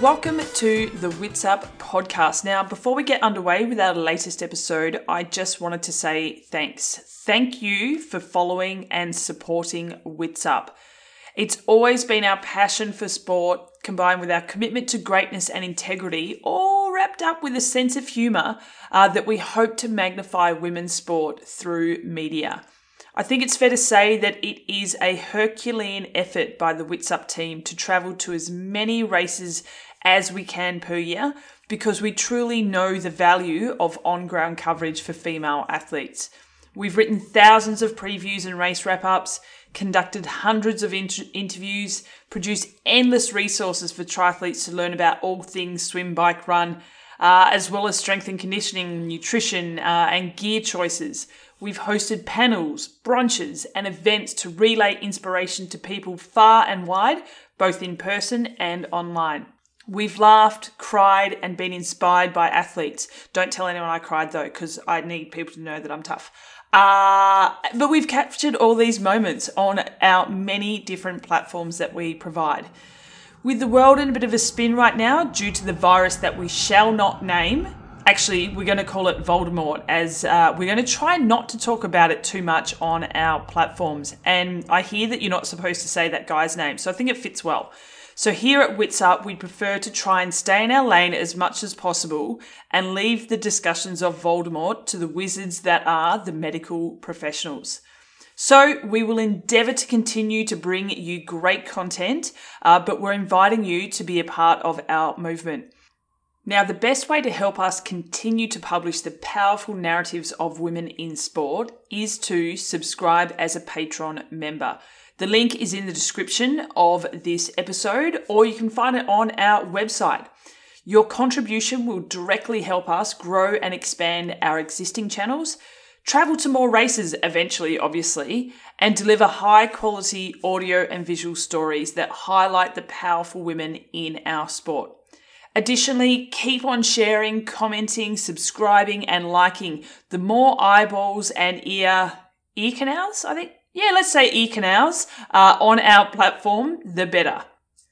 Welcome to the Wits Up podcast. Now, before we get underway with our latest episode, I just wanted to say thanks. Thank you for following and supporting Wits Up. It's always been our passion for sport combined with our commitment to greatness and integrity, all wrapped up with a sense of humour uh, that we hope to magnify women's sport through media. I think it's fair to say that it is a Herculean effort by the Wits Up team to travel to as many races as we can per year because we truly know the value of on ground coverage for female athletes. We've written thousands of previews and race wrap ups, conducted hundreds of inter- interviews, produced endless resources for triathletes to learn about all things swim, bike, run, uh, as well as strength and conditioning, nutrition, uh, and gear choices. We've hosted panels, brunches, and events to relay inspiration to people far and wide, both in person and online. We've laughed, cried, and been inspired by athletes. Don't tell anyone I cried though, because I need people to know that I'm tough. Uh, but we've captured all these moments on our many different platforms that we provide. With the world in a bit of a spin right now due to the virus that we shall not name, actually, we're going to call it Voldemort, as uh, we're going to try not to talk about it too much on our platforms. And I hear that you're not supposed to say that guy's name, so I think it fits well. So here at Wits Up, we prefer to try and stay in our lane as much as possible and leave the discussions of Voldemort to the wizards that are the medical professionals. So we will endeavour to continue to bring you great content, uh, but we're inviting you to be a part of our movement. Now, the best way to help us continue to publish the powerful narratives of women in sport is to subscribe as a Patreon member. The link is in the description of this episode, or you can find it on our website. Your contribution will directly help us grow and expand our existing channels, travel to more races eventually, obviously, and deliver high quality audio and visual stories that highlight the powerful women in our sport. Additionally, keep on sharing, commenting, subscribing, and liking. The more eyeballs and ear ear canals, I think yeah, let's say e-canals uh, on our platform, the better.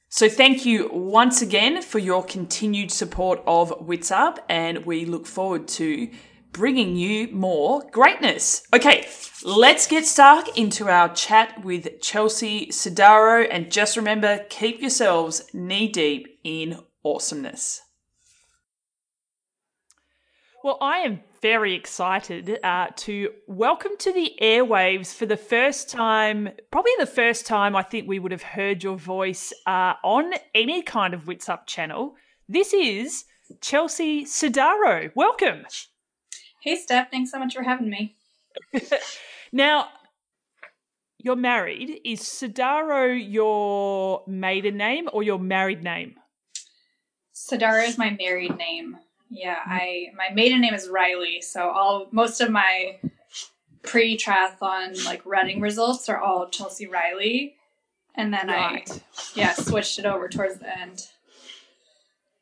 So thank you once again for your continued support of Wits Up, and we look forward to bringing you more greatness. Okay, let's get stuck into our chat with Chelsea Sodaro, and just remember, keep yourselves knee deep in awesomeness. Well, I am very excited uh, to welcome to the airwaves for the first time, probably the first time I think we would have heard your voice uh, on any kind of Wits Up channel. This is Chelsea Sodaro. Welcome. Hey, Steph. Thanks so much for having me. now, you're married. Is Sodaro your maiden name or your married name? Sodaro is my married name. Yeah, I my maiden name is Riley, so all most of my pre triathlon like running results are all Chelsea Riley, and then right. I yeah switched it over towards the end.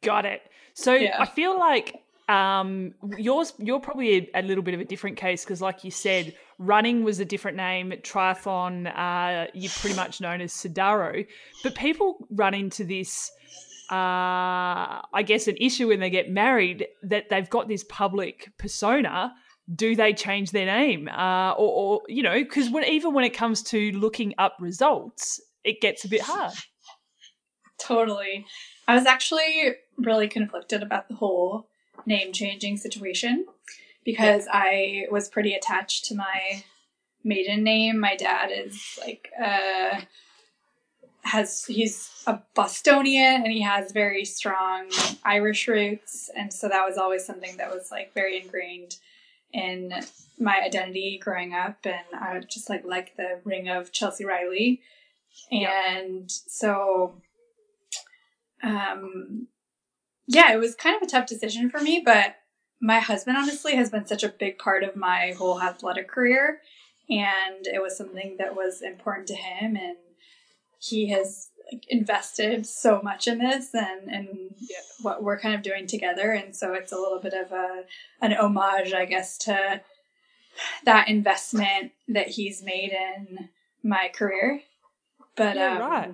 Got it. So yeah. I feel like um, yours you're probably a, a, little bit of a different case because, like you said, running was a different name. Triathlon, uh, you're pretty much known as Sodaro, but people run into this uh, I guess, an issue when they get married that they've got this public persona. Do they change their name? Uh, or, or, you know, because when, even when it comes to looking up results, it gets a bit hard. Totally. I was actually really conflicted about the whole name changing situation because yeah. I was pretty attached to my maiden name. My dad is like, uh, has he's a Bostonian and he has very strong Irish roots, and so that was always something that was like very ingrained in my identity growing up, and I just like like the ring of Chelsea Riley, and yeah. so um yeah, it was kind of a tough decision for me, but my husband honestly has been such a big part of my whole athletic career. And it was something that was important to him. And he has like, invested so much in this and and yeah. what we're kind of doing together and so it's a little bit of a an homage i guess to that investment that he's made in my career but yeah, um, right.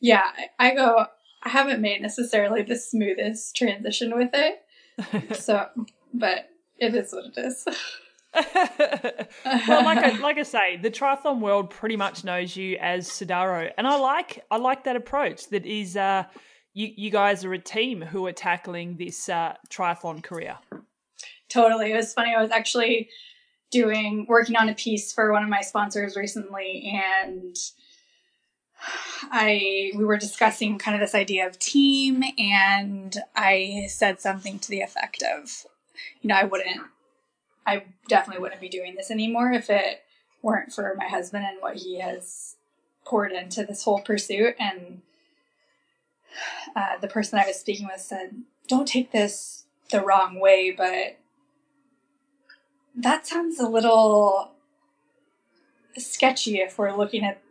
yeah I, I go I haven't made necessarily the smoothest transition with it. so, but it is what it is. well, like I, like I say, the triathlon world pretty much knows you as Sodaro, and I like I like that approach. That is, uh, you you guys are a team who are tackling this uh, triathlon career. Totally, it was funny. I was actually doing working on a piece for one of my sponsors recently, and I we were discussing kind of this idea of team, and I said something to the effect of, you know, I wouldn't I definitely wouldn't be doing this anymore if it weren't for my husband and what he has poured into this whole pursuit. And uh, the person I was speaking with said, Don't take this the wrong way, but that sounds a little sketchy if we're looking at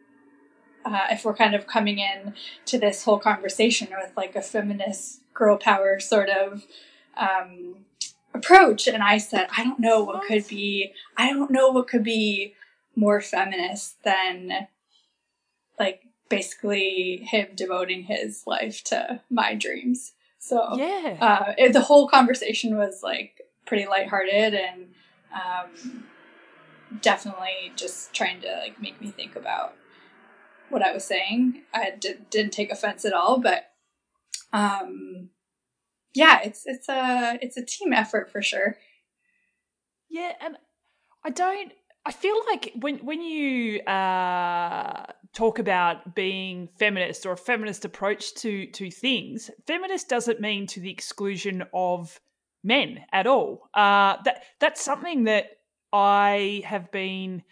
uh, if we're kind of coming in to this whole conversation with like a feminist girl power sort of um, approach and i said i don't know what could be i don't know what could be more feminist than like basically him devoting his life to my dreams. So yeah. uh, it, the whole conversation was like pretty lighthearted and um, definitely just trying to like make me think about what i was saying. I did, didn't take offense at all but um yeah, it's it's a it's a team effort for sure. Yeah, and I don't. I feel like when when you uh, talk about being feminist or a feminist approach to to things, feminist doesn't mean to the exclusion of men at all. Uh, that that's something that I have been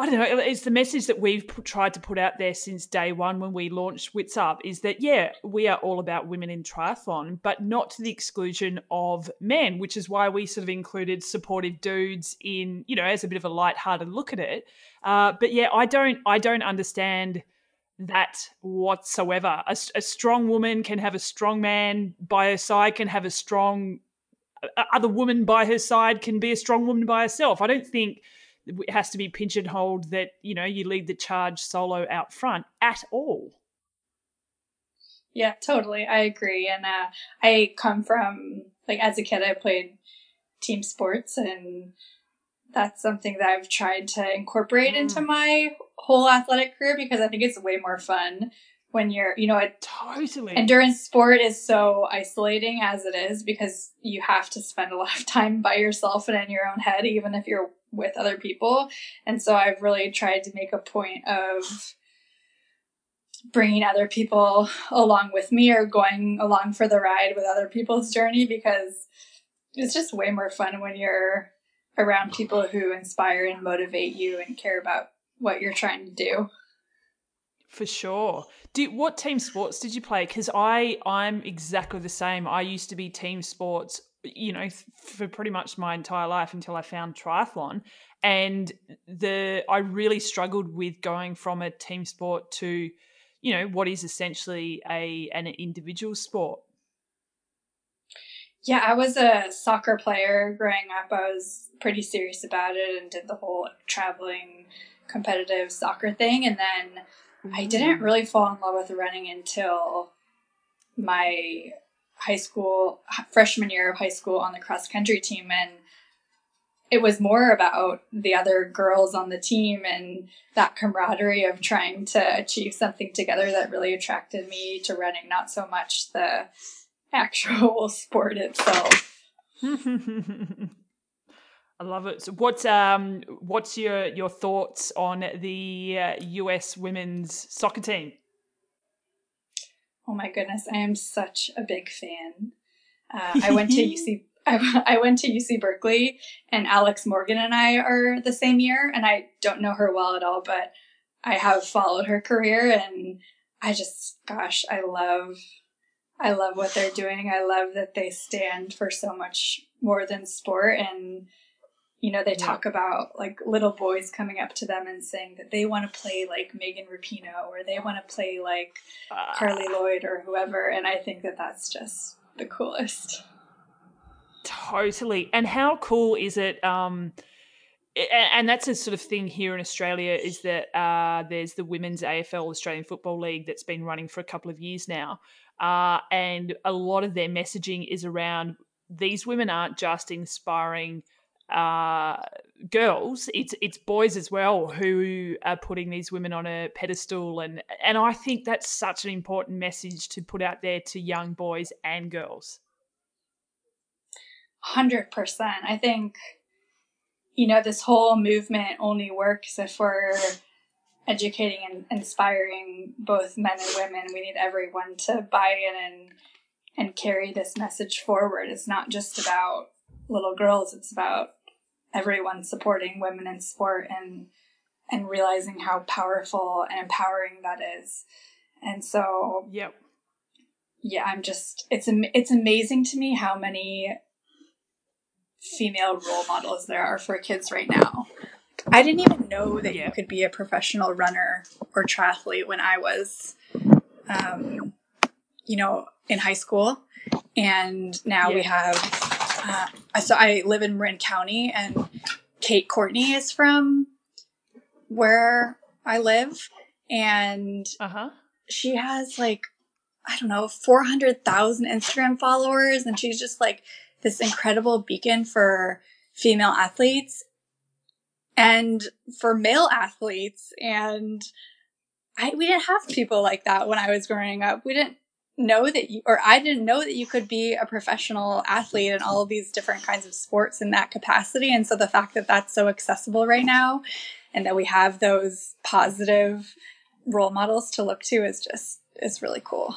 I don't know. It's the message that we've tried to put out there since day one when we launched Wits Up is that, yeah, we are all about women in triathlon, but not to the exclusion of men, which is why we sort of included supportive dudes in, you know, as a bit of a light-hearted look at it. Uh, but yeah, I don't, I don't understand that whatsoever. A, a strong woman can have a strong man by her side, can have a strong other woman by her side, can be a strong woman by herself. I don't think it has to be pigeonholed that you know you lead the charge solo out front at all. Yeah totally. I agree. And uh, i come from like as a kid i played team sports and that's something that i've tried to incorporate mm. into my whole athletic career because i think it's way more fun when you're you know it totally. Endurance sport is so isolating as it is because you have to spend a lot of time by yourself and in your own head even if you're with other people. And so I've really tried to make a point of bringing other people along with me or going along for the ride with other people's journey because it's just way more fun when you're around people who inspire and motivate you and care about what you're trying to do. For sure. Do what team sports did you play? Because I I'm exactly the same. I used to be team sports you know for pretty much my entire life until I found triathlon. And the I really struggled with going from a team sport to you know what is essentially a an individual sport. Yeah i was a soccer player growing up. I was pretty serious about it and did the whole traveling competitive soccer thing. And then i didn't mm. really fall in love with running until my high school freshman year of high school on the cross country team and it was more about the other girls on the team and that camaraderie of trying to achieve something together that really attracted me to running not so much the actual sport itself I love it. So what's um what's your your thoughts on the uh, US women's soccer team? Oh my goodness, I am such a big fan. Uh, I went to UC. I, I went to UC Berkeley, and Alex Morgan and I are the same year. And I don't know her well at all, but I have followed her career, and I just, gosh, I love, I love what they're doing. I love that they stand for so much more than sport, and you know, they talk about like little boys coming up to them and saying that they want to play like Megan Rapinoe or they want to play like uh, Carli Lloyd or whoever. And I think that that's just the coolest. Totally. And how cool is it? Um, and that's a sort of thing here in Australia is that uh, there's the women's AFL Australian Football League that's been running for a couple of years now, uh, and a lot of their messaging is around these women aren't just inspiring uh, girls, it's it's boys as well who are putting these women on a pedestal, and and I think that's such an important message to put out there to young boys and girls. Hundred percent. I think you know this whole movement only works if we're educating and inspiring both men and women. We need everyone to buy in and and carry this message forward. It's not just about little girls; it's about everyone supporting women in sport and and realizing how powerful and empowering that is. And so, yep. Yeah, I'm just it's it's amazing to me how many female role models there are for kids right now. I didn't even know that yeah. you could be a professional runner or triathlete when I was um, you know, in high school. And now yeah. we have uh, so I live in Marin County, and Kate Courtney is from where I live, and uh-huh. she has like I don't know four hundred thousand Instagram followers, and she's just like this incredible beacon for female athletes and for male athletes and I, we didn't have people like that when I was growing up. We didn't know that you, or I didn't know that you could be a professional athlete in all of these different kinds of sports in that capacity. And so the fact that that's so accessible right now and that we have those positive role models to look to is just, is really cool.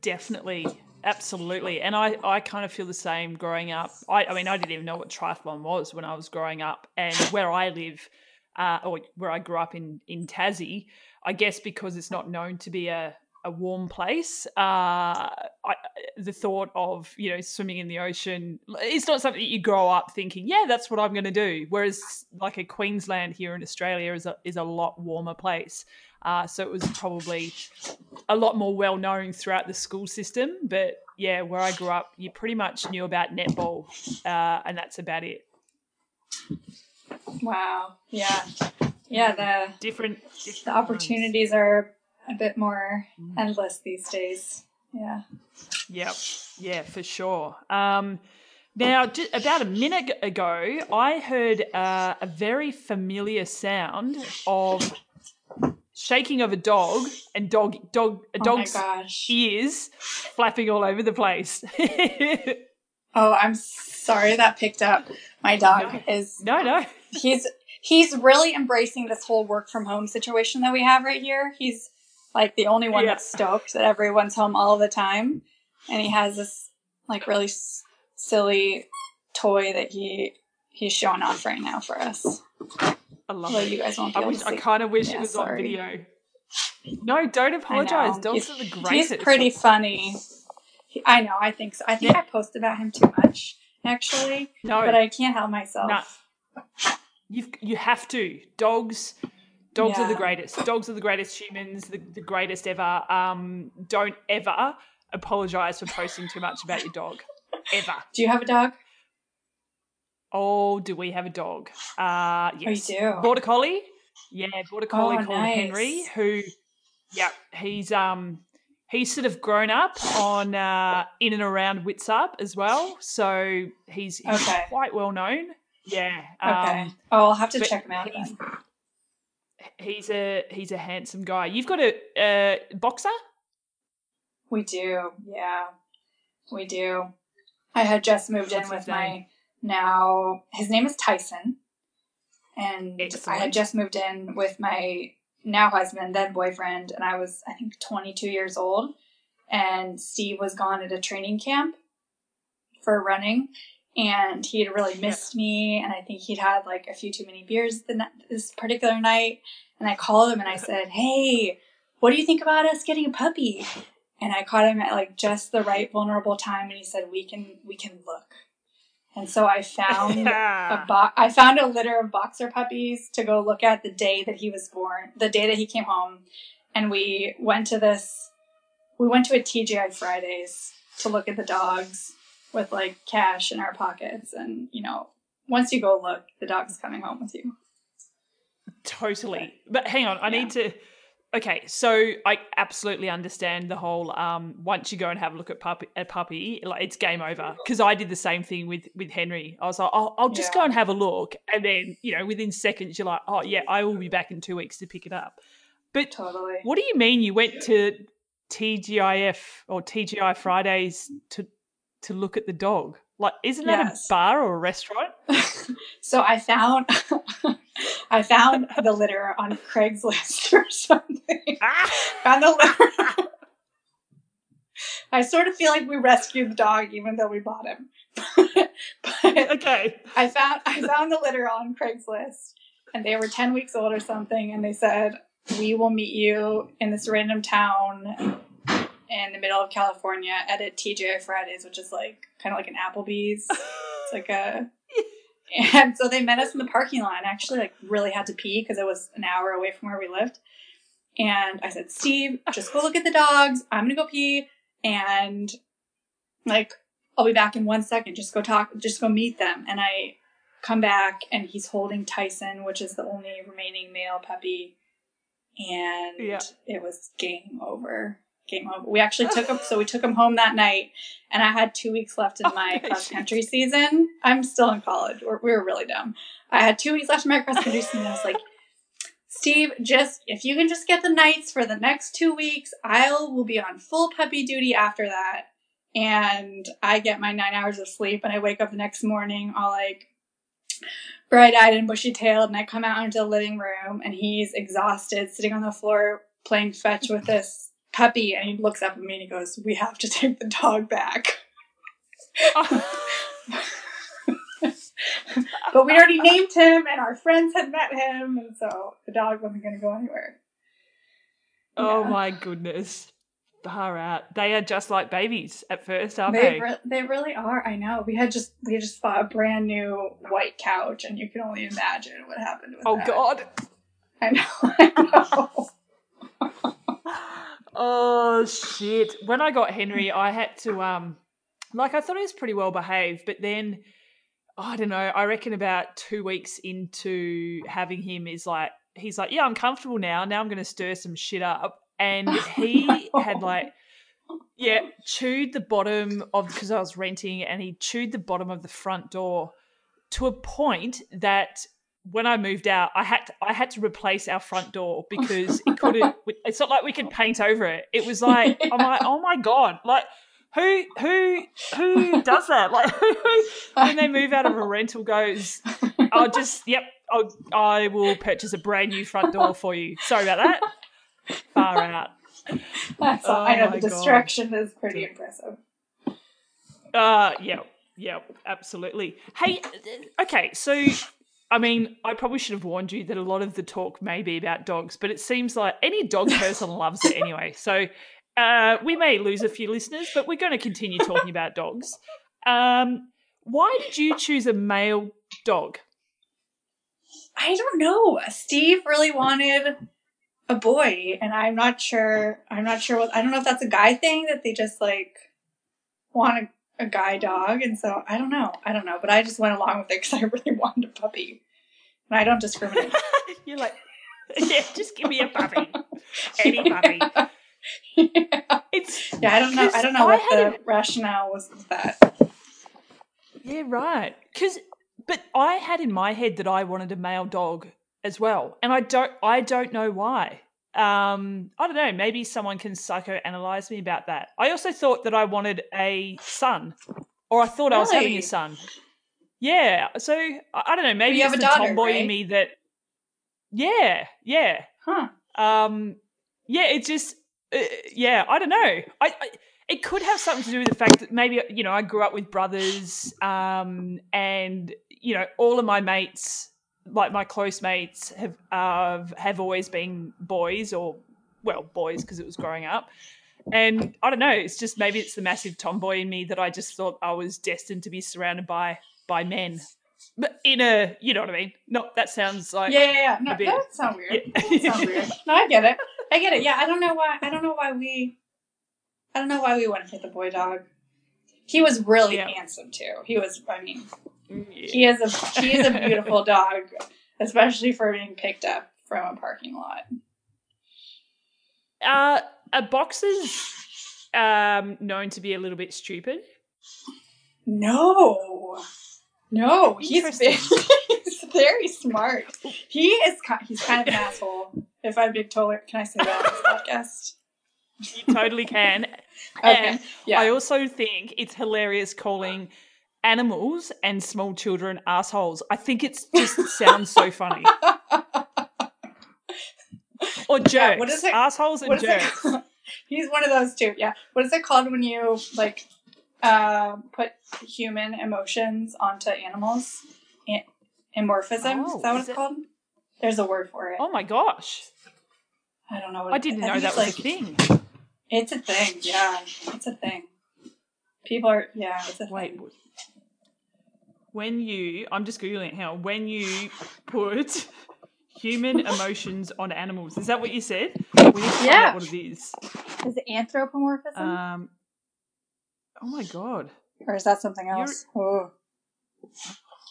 Definitely. Absolutely. And I, I kind of feel the same growing up. I, I mean, I didn't even know what triathlon was when I was growing up. And where I live, uh, or where I grew up in, in Tassie, I guess because it's not known to be a, a warm place. Uh, I, the thought of you know swimming in the ocean it's not something that you grow up thinking, yeah, that's what I'm going to do. Whereas like a Queensland here in Australia is a is a lot warmer place. Uh, so it was probably a lot more well known throughout the school system. But yeah, where I grew up, you pretty much knew about netball, uh, and that's about it. Wow. Yeah. Yeah. The different, different the opportunities ones. are a bit more mm. endless these days. Yeah. Yep. Yeah, for sure. Um, now, about a minute ago, I heard uh, a very familiar sound of shaking of a dog and dog dog a oh dog's ears flapping all over the place. oh, I'm sorry that picked up. My dog no. is no, no. he's he's really embracing this whole work from home situation that we have right here. He's like the only one yeah. that's stoked that everyone's home all the time, and he has this like really s- silly toy that he he's showing off right now for us. I love well, it. You guys won't. I, I kind of wish yeah, it was sorry. on video. No, don't apologize. Dogs are the greatest. He's pretty funny. He, I know. I think so. I think yeah. I post about him too much, actually. No, but I can't help myself. No. You you have to. Dogs Dogs yeah. are the greatest. Dogs are the greatest humans, the, the greatest ever. Um, don't ever apologize for posting too much about your dog. Ever. Do you have a dog? Oh, do we have a dog? Uh, yes. Oh, you do? Border Collie. Yeah, Border Collie oh, called nice. Henry, who, yeah, he's um he's sort of grown up on uh, in and around Witsup as well, so he's, he's okay. quite well known. Yeah. Okay. Um, oh, I'll have to check him out he's a he's a handsome guy. You've got a, a boxer. We do, yeah, we do. I had just moved What's in with my now. His name is Tyson, and Excellent. I had just moved in with my now husband, then boyfriend, and I was I think 22 years old, and Steve was gone at a training camp for running, and he had really missed me and i think he'd had like a few too many beers the, this particular night. And i called him and i said hey what do you think about us getting a puppy? And i caught him at like just the right vulnerable time and he said we can we can look. And so i found a bo- i found a litter of boxer puppies to go look at the day that he was born the day that he came home. And we went to this we went to a tgi fridays to look at the dogs with like cash in our pockets and you know once you go look, the dog's coming home with you. Totally. But hang on, I Yeah. need to. Okay, so I absolutely understand the whole. Um, once you go and have a look at puppy, a puppy, like it's game over. Because I did the same thing with with Henry. I was like, I'll, I'll just go and have a look, and then you know, within seconds, you're like, oh yeah, I will be back in two weeks to pick it up. But Totally. what do you mean you went to TGIF or TGI Fridays to to look at the dog? Like, isn't that Yes. a bar or a restaurant? so I found I found the litter on Craigslist or something. Ah! Found the litter. I sort of feel like we rescued the dog even though we bought him. but okay. I found I found the litter on Craigslist and they were 10 weeks old or something and they said we will meet you in this random town in the middle of California at a TGI Fridays which is like kind of like an Applebee's. It's like a and so they met us in the parking lot and actually like really had to pee because it was an hour away from where we lived. And I said, Steve, just go look at the dogs. I'm gonna go pee and like I'll be back in one second. Just go talk just go meet them. And I come back and he's holding Tyson, which is the only remaining male puppy. And Yeah. it was game over. Over. We actually took him so we took him home that night and I had two weeks left in Oh, my my cross country season. I'm still in college. We're, we were really dumb. I had two weeks left in my cross country season. I was like, Steve, just if you can just get the nights for the next two weeks, I'll will be on full puppy duty after that. And I get my nine hours of sleep and I wake up the next morning all like bright eyed and bushy tailed and I come out into the living room and he's exhausted, sitting on the floor playing fetch with this puppy and he looks up at me and he goes, We have to take the dog back. but we already named him and our friends had met him and so the dog wasn't gonna go anywhere. Oh Yeah. my goodness. Far out. They are just like babies at first, aren't They they? re- they really are. I know. We had just we just bought a brand new white couch, and you can only imagine what happened with oh that. god. I know. I know. Oh shit. When I got Henry, I had to um like I thought he was pretty well behaved, but then I don't know, I reckon about two weeks into having him is like he's like, Yeah, I'm comfortable now. Now I'm gonna stir some shit up. And he had like yeah, chewed the bottom of because I was renting and he chewed the bottom of the front door to a point that when I moved out, I had to, I had to replace our front door because it couldn't. It's not like we could paint over it. It was like I'm like, oh my god, like who who who does that? Like who, when they move out of a rental goes, I'll just yep, I'll, I will purchase a brand new front door for you. Sorry about that. Far out. That's. Oh I know the God. destruction is pretty impressive. Uh, yeah, yeah, absolutely. Hey, uh, okay, so I mean, I probably should have warned you that a lot of the talk may be about dogs, but it seems like any dog person loves it anyway. So uh, we may lose a few listeners, but we're going to continue talking about dogs. Um, why did you choose a male dog? I don't know. Steve really wanted a boy, and I'm not sure. I'm not sure what. I don't know if that's a guy thing that they just like want a, a guy dog, and so I don't know. I don't know, but I just went along with it because I really wanted a puppy, and I don't discriminate. You're like, yeah, just give me a puppy, any puppy. yeah. It's yeah, I don't know. I don't know I what the rationale was with that. Yeah, right. Because, but I had in my head that I wanted a male dog as well, and I don't. I don't know why. Um, I don't know. Maybe someone can psychoanalyze me about that. I also thought that I wanted a son, or I thought I was having a son. Yeah. So I, don't know. Maybe you it's have a daughter, tomboy in me that. Yeah. Yeah. Huh? Um, yeah, it just, uh, yeah, I don't know. I, I, it could have something to do with the fact that maybe you know I grew up with brothers, um, and you know all of my mates, like my close mates, have uh, have always been boys or well boys because it was growing up. And I don't know. It's just maybe it's the massive tomboy in me that I just thought I was destined to be surrounded by by men, but in a you know what I mean. No, that sounds like Yeah, yeah, yeah. No, bit- that would sound weird. Yeah. That would sound weird. No, I get it. I get it. Yeah, I don't know why. I don't know why we. I don't know why we went with the boy dog. He was really Yeah. handsome too. He was. I mean, He is a he is a beautiful dog, especially for being picked up from a parking lot. Uh, are boxers um, known to be a little bit stupid? No, no, he's very, he's very smart. He is he's kind of an asshole. If I'm being totally, can I say that on this podcast? You totally can. Okay, And yeah. I also think it's hilarious calling animals and small children assholes. I think it's just sounds so funny. Or jerks. Yeah, what is it- Assholes and it jerks. He's one of those too. Yeah. What is it called when you like uh, put human emotions onto animals? An- Amorphism. Oh, is that what is it's it- called? There's a word for it. Oh my gosh. I don't know what I it- didn't know that was like, a thing. It's a thing. Yeah, it's a thing. People are. Yeah, it's a Wait. thing. When you, I'm just Googling it now, when you put human emotions on animals, is that what you said? We need to Yeah. what it is. Is it anthropomorphism, Um, oh my god. or is that something else? Oh.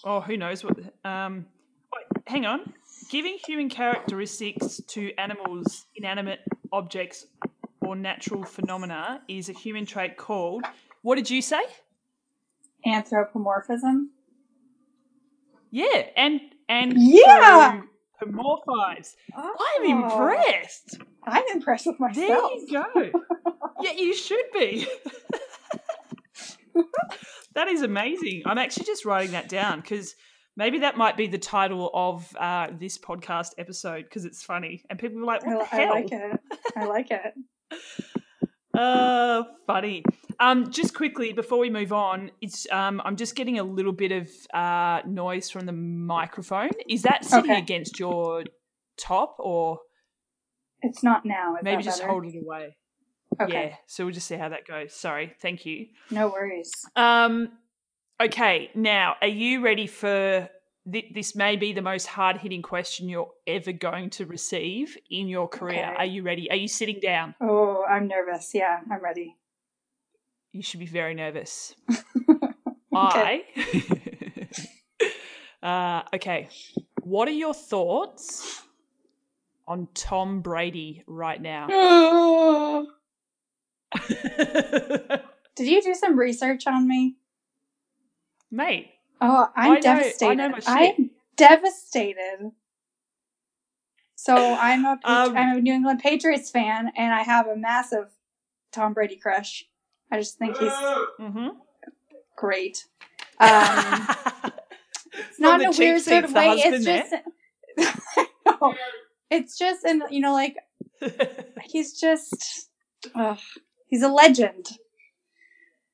Oh, who knows what? Um, wait, hang on. Giving human characteristics to animals, inanimate objects, or natural phenomena is a human trait called. What did you say? Anthropomorphism. Yeah, and and Yeah! I'm Oh, impressed. I'm impressed with myself. There you go. yeah, you should be. that is amazing. I'm actually just writing that down because maybe that might be the title of uh, this podcast episode because it's funny and people are like, I, "What the I like it. I like it. Uh, funny. Um, just quickly before we move on, it's um, I'm just getting a little bit of uh, noise from the microphone. Is that sitting Okay. against your top or It's not now. Is maybe just better? hold it away? Okay. Yeah. So we'll just see how that goes. Sorry. Thank you. No worries. Um, okay, now are you ready for th- this? May be the most hard hitting question you're ever going to receive in your career. Okay. Are you ready? Are you sitting down? Oh, I'm nervous. Yeah, I'm ready. You should be very nervous. I. uh, okay. What are your thoughts on Tom Brady right now? Did you do some research on me? Mate, Oh, I'm I I devastated. know shit. I'm devastated. So I'm a Patri- Um, I'm a New England Patriots fan, and I have a massive Tom Brady crush. I just think he's mm-hmm. great. Um, it's not in a weird sort of way. It's just, No. it's just, and you know, like he's just, ugh, he's a legend.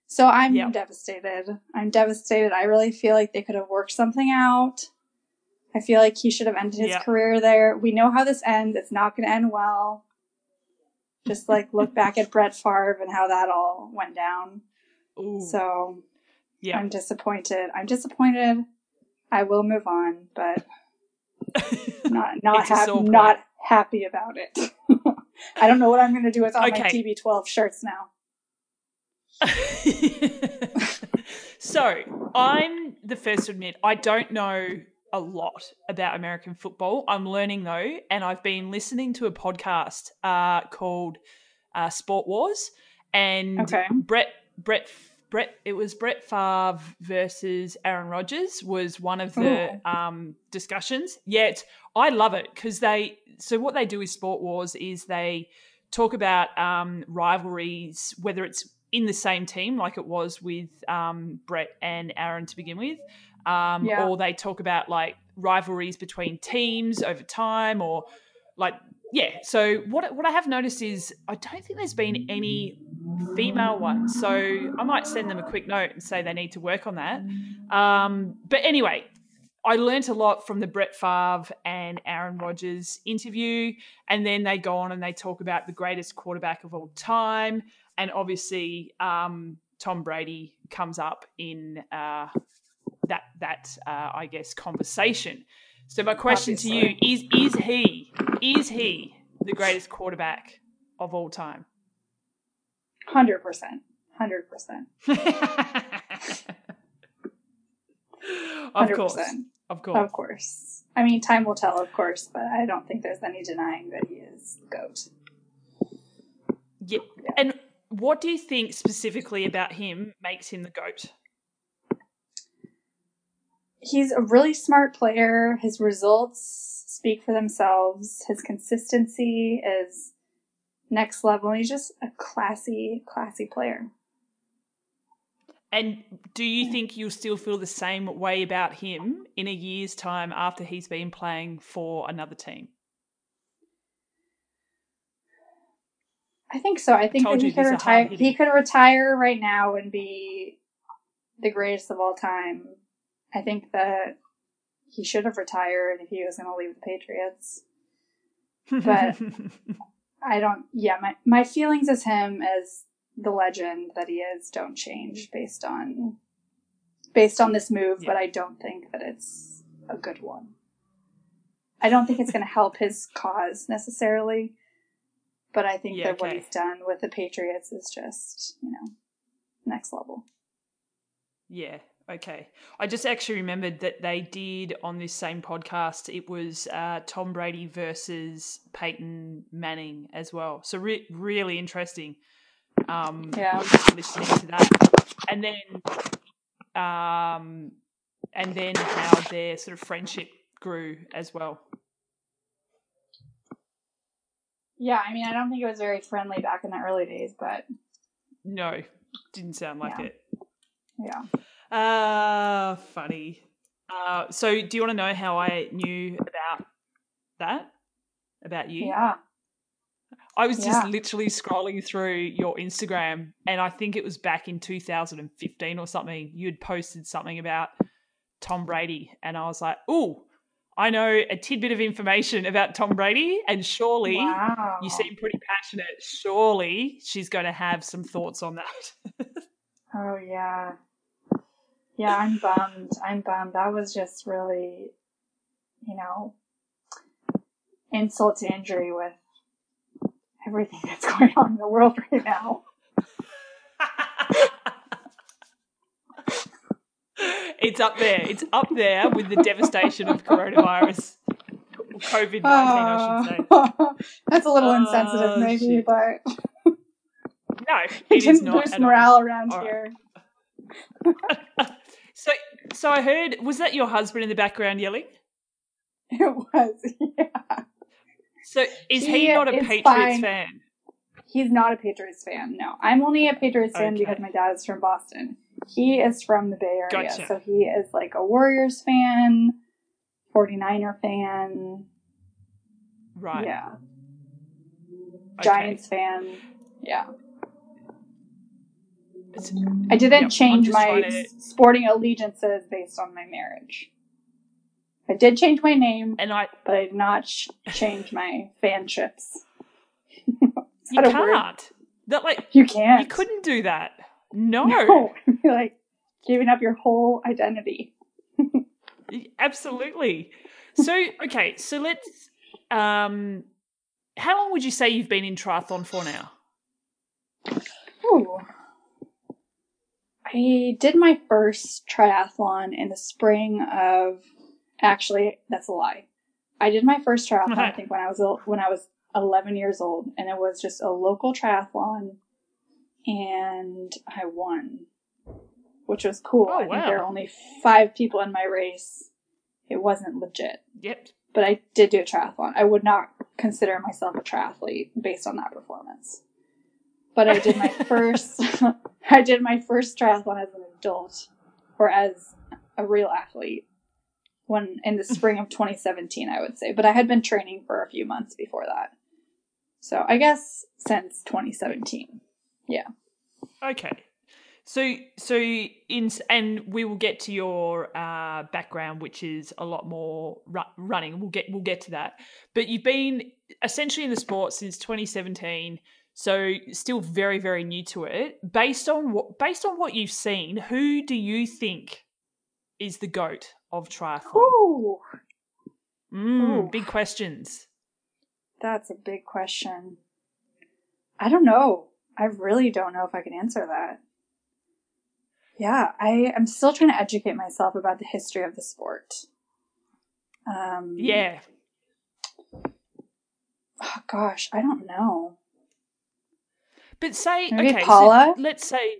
So I'm Yep. devastated. I'm devastated. I really feel like they could have worked something out. I feel like he should have ended his Yeah. career there. We know how this ends. It's not going to end well. Just like look back at Brett Favre and how that all went down. Ooh, So yeah. I'm disappointed. I'm disappointed. I will move on, but not not It's a happy not happy about it. I don't know what I'm going to do with all my Okay. TB12 shirts now. so I'm the first to admit I don't know a lot about American football. I'm learning though, and I've been listening to a podcast uh, called uh, Sport Wars, and Okay. Brett Brett Brett it was Brett Favre versus Aaron Rodgers was one of the um, discussions. Yet I love it because they so what they do with Sport Wars is they talk about um, rivalries, whether it's in the same team like it was with um, Brett and Aaron to begin with, um, Yeah. or they talk about like rivalries between teams over time, or like yeah. So what what I have noticed is I don't think there's been any female ones, so I might send them a quick note and say they need to work on that. Um, but anyway, I learnt a lot from the Brett Favre and Aaron Rodgers interview, and then they go on and they talk about the greatest quarterback of all time, and obviously um, Tom Brady comes up in uh, that that uh, I guess conversation. So my question to you is: Is he is he the greatest quarterback of all time? 100%. 100%. Of course. Of course. Of course. I mean, time will tell, of course, but I don't think there's any denying that he is GOAT. Yeah. yeah. And what do you think specifically about him makes him the GOAT? He's a really smart player. His results speak for themselves. His consistency is next level. He's just a classy, classy player. And do you think you'll still feel the same way about him in a year's time after he's been playing for another team? I think so. I think that he could retire. He could retire right now and be the greatest of all time. I think that he should have retired if he was going to leave the Patriots. But I don't. Yeah, my my feelings as him as the legend that he is don't change based on based on this move, yeah. but I don't think that it's a good one. I don't think it's going to help his cause necessarily, but I think yeah, that okay. what he's done with the Patriots is just, you know, next level. Yeah, okay. I just actually remembered that they did on this same podcast, it was uh, Tom Brady versus Peyton Manning as well. So, re- really interesting um, yeah. listening to that, and then um, and then how their sort of friendship grew as well. Yeah, I mean, I don't think it was very friendly back in the early days, but no, didn't sound like yeah. it. Yeah. Uh funny. Uh, so do you want to know how I knew about that? About you? Yeah. I was just yeah. literally scrolling through your Instagram, and I think it was back in 2015 or something. You had posted something about Tom Brady, and I was like, "Oh, I know a tidbit of information about Tom Brady, and surely wow. you seem pretty passionate. Surely she's going to have some thoughts on that." oh yeah, yeah. I'm bummed. I'm bummed. That was just really, you know, insult to injury with everything that's going on in the world right now. it's up there. It's up there with the devastation of coronavirus. COVID 19, uh, I should say. That's a little uh, insensitive, maybe, shit. but. No, it didn't boost morale all. around all here. Right. So, so I heard, was that your husband in the background yelling? It was, yeah. So is he, he not a Patriots fine. fan? He's not a Patriots fan. No, I'm only a Patriots okay. fan because my dad is from Boston. He is from the Bay Area, gotcha. so he is like a Warriors fan, 49er fan. Right. Yeah. Okay. Giants fan. Yeah. I didn't yep, change my to... sporting allegiances based on my marriage. I did change my name, and I, but I did not ch- change my fanships. you can't. That like you can't. You couldn't do that. No, no. like giving up your whole identity. Absolutely. So okay, so let's. Um, how long would you say you've been in triathlon for now? Ooh. I did my first triathlon in the spring of Actually, that's a lie. I did my first triathlon. I think when I was when I was 11 years old, and it was just a local triathlon, and I won, which was cool. Oh, I wow. think there were only five people in my race. It wasn't legit. Yep. But I did do a triathlon. I would not consider myself a triathlete based on that performance. But I did my first. I did my first triathlon as an adult, or as a real athlete when in the spring of 2017, I would say. But I had been training for a few months before that. So I guess since 2017. Yeah. Okay. So so in and we will get to your uh, background, which is a lot more ru- running. We'll get we'll get to that. But you've been essentially in the sport since 2017, so still very very new to it. Based on what based on what you've seen, who do you think is the goat of triathlon? Ooh. Mm, Ooh. Big questions. That's a big question. I don't know. I really don't know if I can answer that. Yeah, I am still trying to educate myself about the history of the sport. Um, Yeah. Oh gosh, I don't know. But say Maybe okay, so let's say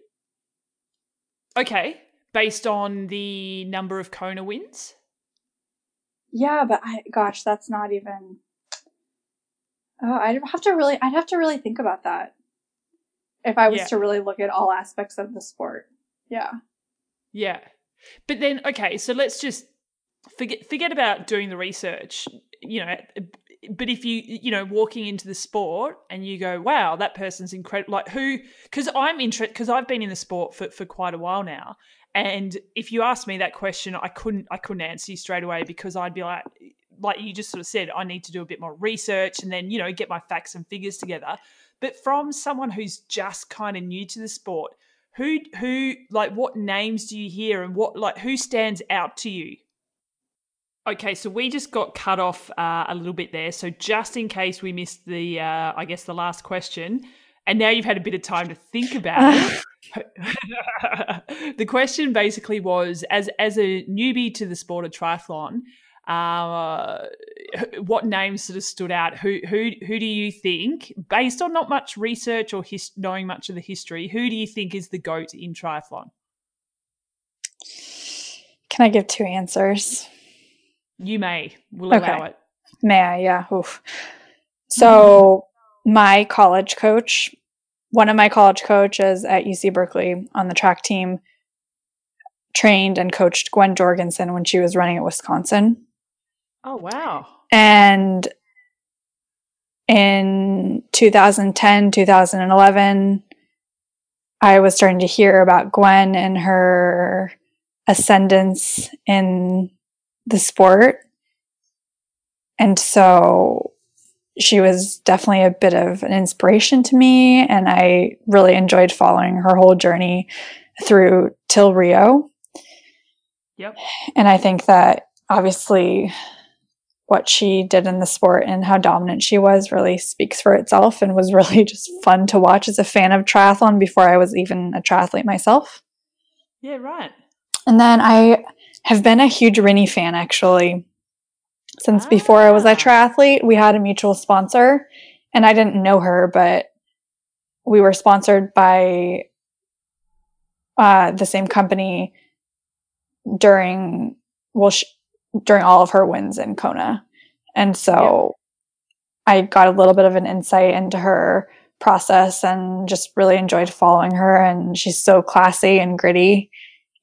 okay, based on the number of Kona wins. Yeah, but I gosh, that's not even. Oh, I'd have to really, I'd have to really think about that. If I was Yeah. to really look at all aspects of the sport, yeah. Yeah. But then okay, so let's just forget forget about doing the research, you know, but if you you know walking into the sport and you go, "Wow, that person's incredible." Like who cuz I'm interested cuz I've been in the sport for for quite a while now. And if you asked me that question, I couldn't I couldn't answer you straight away because I'd be like like you just sort of said, I need to do a bit more research and then, you know, get my facts and figures together. But from someone who's just kind of new to the sport, who who like what names do you hear and what like who stands out to you? Okay, so we just got cut off uh, a little bit there. So just in case we missed the, uh, I guess the last question, and now you've had a bit of time to think about it. the question basically was, as as a newbie to the sport of triathlon, uh, what names sort of stood out? Who who who do you think, based on not much research or his, knowing much of the history, who do you think is the goat in triathlon? Can I give two answers? You may. We'll Okay. allow it. May I? Yeah. Oof. So, mm-hmm. my college coach, one of my college coaches at UC Berkeley on the track team, trained and coached Gwen Jorgensen when she was running at Wisconsin. Oh wow. And in 2010, 2011, I was starting to hear about Gwen and her ascendance in the sport. And so she was definitely a bit of an inspiration to me. And I really enjoyed following her whole journey through till Rio. Yep. And I think that obviously what she did in the sport and how dominant she was really speaks for itself and was really just fun to watch as a fan of triathlon before I was even a triathlete myself. Yeah. Right. And then I have been a huge Rinny fan actually. Since before I was a Ah. triathlete, we had a mutual sponsor and I didn't know her, but we were sponsored by uh, the same company during, well, sh- during all of her wins in Kona. And so I got a little bit of an insight into her process and just really enjoyed following her. And she's so classy and gritty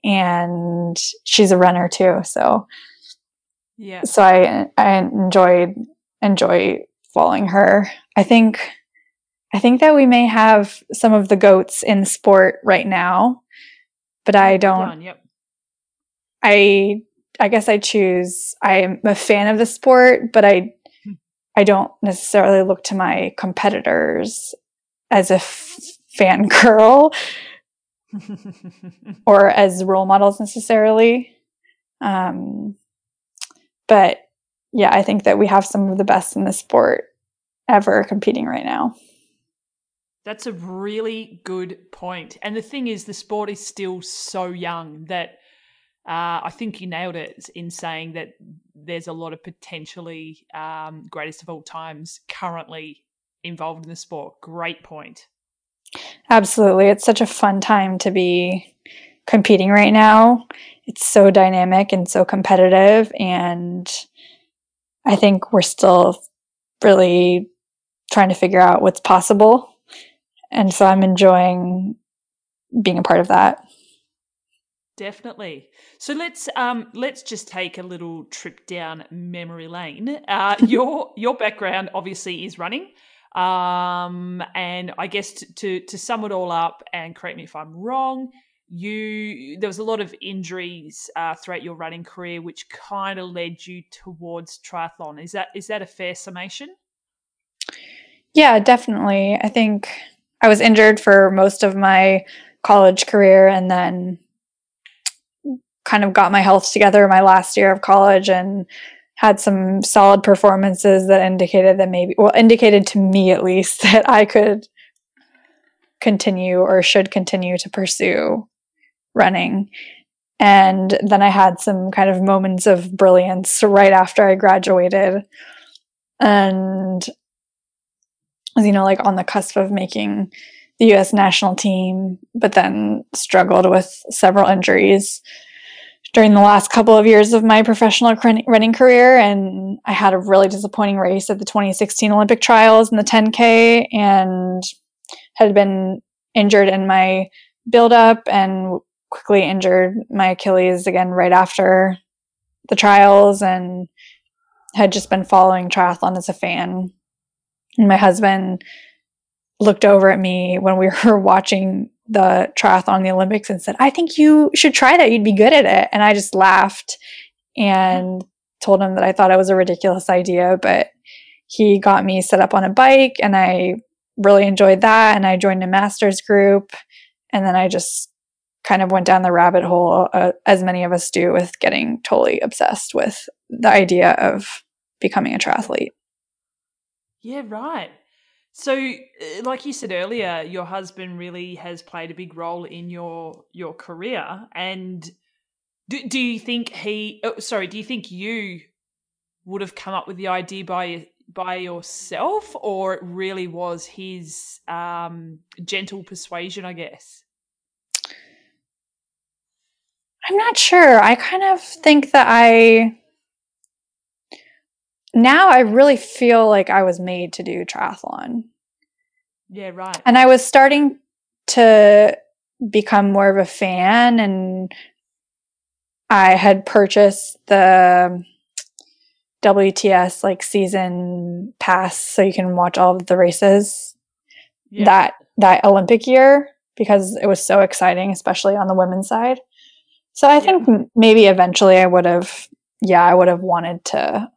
and she's a runner too. So, Yeah. so I, I enjoyed, enjoy following her. I think, I think that we may have some of the goats in sport right now, but I don't, Yep. I I guess I choose I'm a fan of the sport, but I hmm. I don't necessarily look to my competitors as a f- fan girl or as role models necessarily. Um, but yeah, I think that we have some of the best in the sport ever competing right now. That's a really good point. And the thing is, the sport is still so young that uh, I think you nailed it in saying that there's a lot of potentially um, greatest of all times currently involved in the sport. Great point. Absolutely. It's such a fun time to be competing right now. It's so dynamic and so competitive. And I think we're still really trying to figure out what's possible. And so I'm enjoying being a part of that. Definitely. So let's um let's just take a little trip down memory lane. Uh, your your background obviously is running, um, and I guess to, to to sum it all up, and correct me if I'm wrong. You there was a lot of injuries uh, throughout your running career, which kind of led you towards triathlon. Is that is that a fair summation? Yeah, definitely. I think I was injured for most of my college career and then kind of got my health together my last year of college and had some solid performances that indicated that maybe well indicated to me at least that I could continue or should continue to pursue running. And then I had some kind of moments of brilliance right after I graduated. And was, you know, like on the cusp of making the US national team, but then struggled with several injuries during the last couple of years of my professional running career. And I had a really disappointing race at the 2016 Olympic trials in the 10K and had been injured in my build up and quickly injured my Achilles again right after the trials and had just been following triathlon as a fan. And my husband looked over at me when we were watching the triathlon the Olympics and said, I think you should try that. You'd be good at it. And I just laughed and told him that I thought it was a ridiculous idea, but he got me set up on a bike and I really enjoyed that. And I joined a master's group. And then I just kind of went down the rabbit hole, uh, as many of us do, with getting totally obsessed with the idea of becoming a triathlete. Yeah, right. So, uh, like you said earlier, your husband really has played a big role in your your career. And do, do you think he? Oh, sorry, do you think you would have come up with the idea by by yourself, or it really was his um, gentle persuasion? I guess. I'm not sure. I kind of think that I now I really feel like I was made to do triathlon. Yeah, right. And I was starting to become more of a fan and I had purchased the WTS like season pass so you can watch all of the races yeah. that that Olympic year because it was so exciting especially on the women's side. So I think maybe eventually I would have yeah, I would have wanted to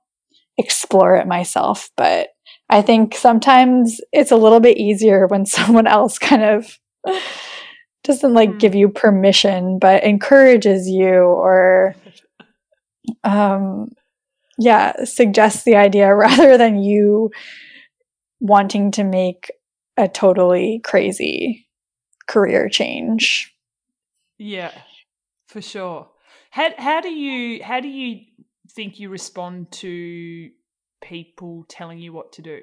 explore it myself. But I think sometimes it's a little bit easier when someone else kind of doesn't like mm. give you permission, but encourages you or, um, yeah, suggests the idea rather than you wanting to make a totally crazy career change. Yeah, for sure. How how do you how do you think you respond to people telling you what to do?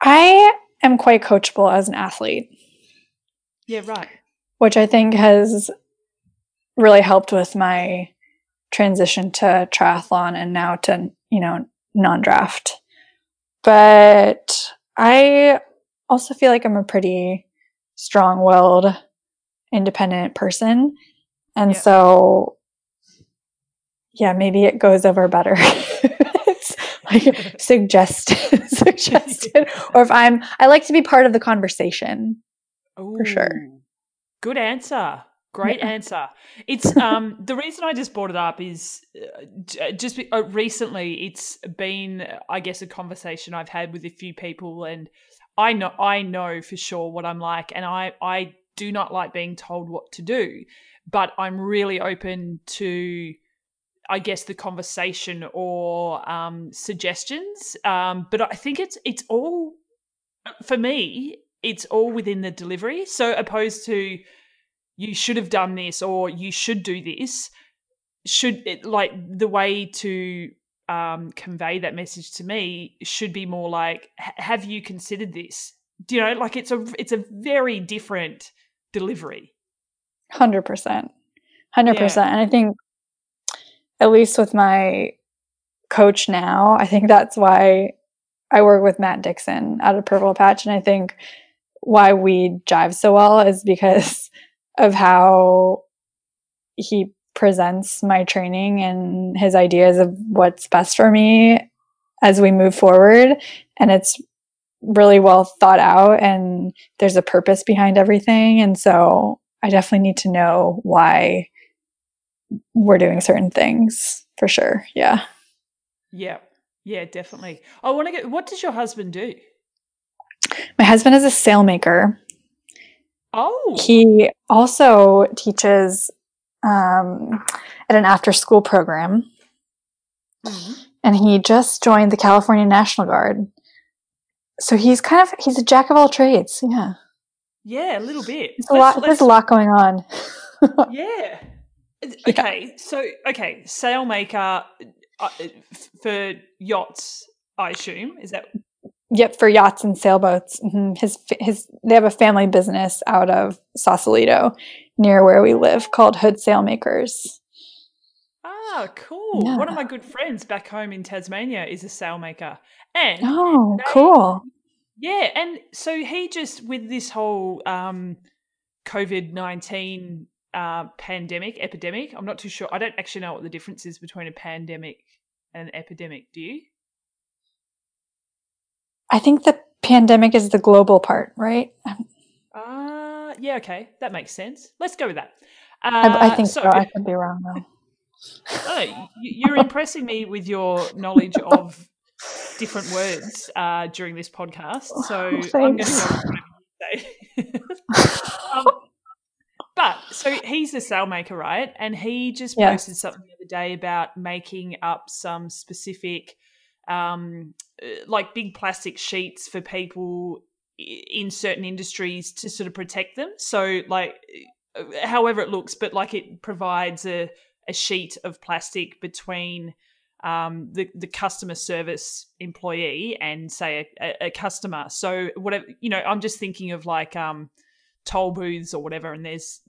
I am quite coachable as an athlete. Yeah, right. Which I think has really helped with my transition to triathlon and now to, you know, non draft. But I also feel like I'm a pretty strong willed, independent person. And yeah. so, yeah, maybe it goes over better. it's like suggested, suggested. or if I'm, I like to be part of the conversation Ooh, for sure. Good answer. Great yeah. answer. It's um the reason I just brought it up is uh, just uh, recently it's been I guess a conversation I've had with a few people and I know I know for sure what I'm like and I I do not like being told what to do but I'm really open to, I guess, the conversation or um, suggestions. Um, but I think it's it's all for me. It's all within the delivery. So opposed to you should have done this or you should do this. Should it like the way to um, convey that message to me should be more like, have you considered this? Do you know, like it's a it's a very different delivery. Hundred percent, hundred percent. And I think, at least with my coach now, I think that's why I work with Matt Dixon out of Purple Patch, and I think why we jive so well is because of how he presents my training and his ideas of what's best for me as we move forward and it's really well thought out and there's a purpose behind everything and so I definitely need to know why we're doing certain things for sure. Yeah. Yeah. Yeah, definitely. I want to get what does your husband do? My husband is a sailmaker. Oh. He also teaches um, at an after school program. Mm-hmm. And he just joined the California National Guard. So he's kind of he's a jack of all trades. Yeah. Yeah, a little bit. There's a lot. There's a lot going on. yeah. Okay, so okay, sailmaker uh, for yachts, I assume. Is that? Yep, for yachts and sailboats. Mm-hmm. His his they have a family business out of Sausalito, near where we live, called Hood Sailmakers. Ah, cool. Yeah. One of my good friends back home in Tasmania is a sailmaker, and oh, they, cool. Yeah, and so he just with this whole um, COVID nineteen uh, pandemic, epidemic. I'm not too sure. I don't actually know what the difference is between a pandemic and an epidemic. Do you? I think the pandemic is the global part, right? Uh, yeah, okay. That makes sense. Let's go with that. Uh, I, I, think so. so. I could be wrong, though. oh, you're impressing me with your knowledge of different words uh, during this podcast. So oh, I'm going to go whatever you say. um, but so he's a sailmaker, right? And he just yeah. posted something the other day about making up some specific, um, uh, like big plastic sheets for people in certain industries to sort of protect them. So, like, uh, however it looks, but like it provides a, a sheet of plastic between um, the the customer service employee and say a, a, customer. So whatever you know, I'm just thinking of like um, toll booths or whatever, and there's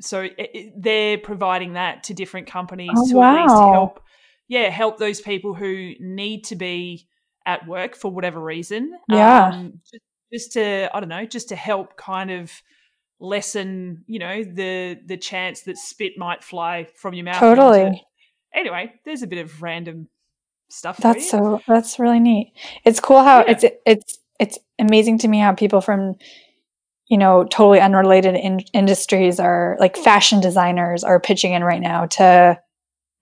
so it, they're providing that to different companies oh, to wow. at least help, yeah, help those people who need to be at work for whatever reason. Yeah, um, just, just to I don't know, just to help kind of lessen, you know, the the chance that spit might fly from your mouth. Totally. Anyway, there's a bit of random stuff. That's so that's really neat. It's cool how yeah. it's it's it's amazing to me how people from you know, totally unrelated in- industries are like fashion designers are pitching in right now to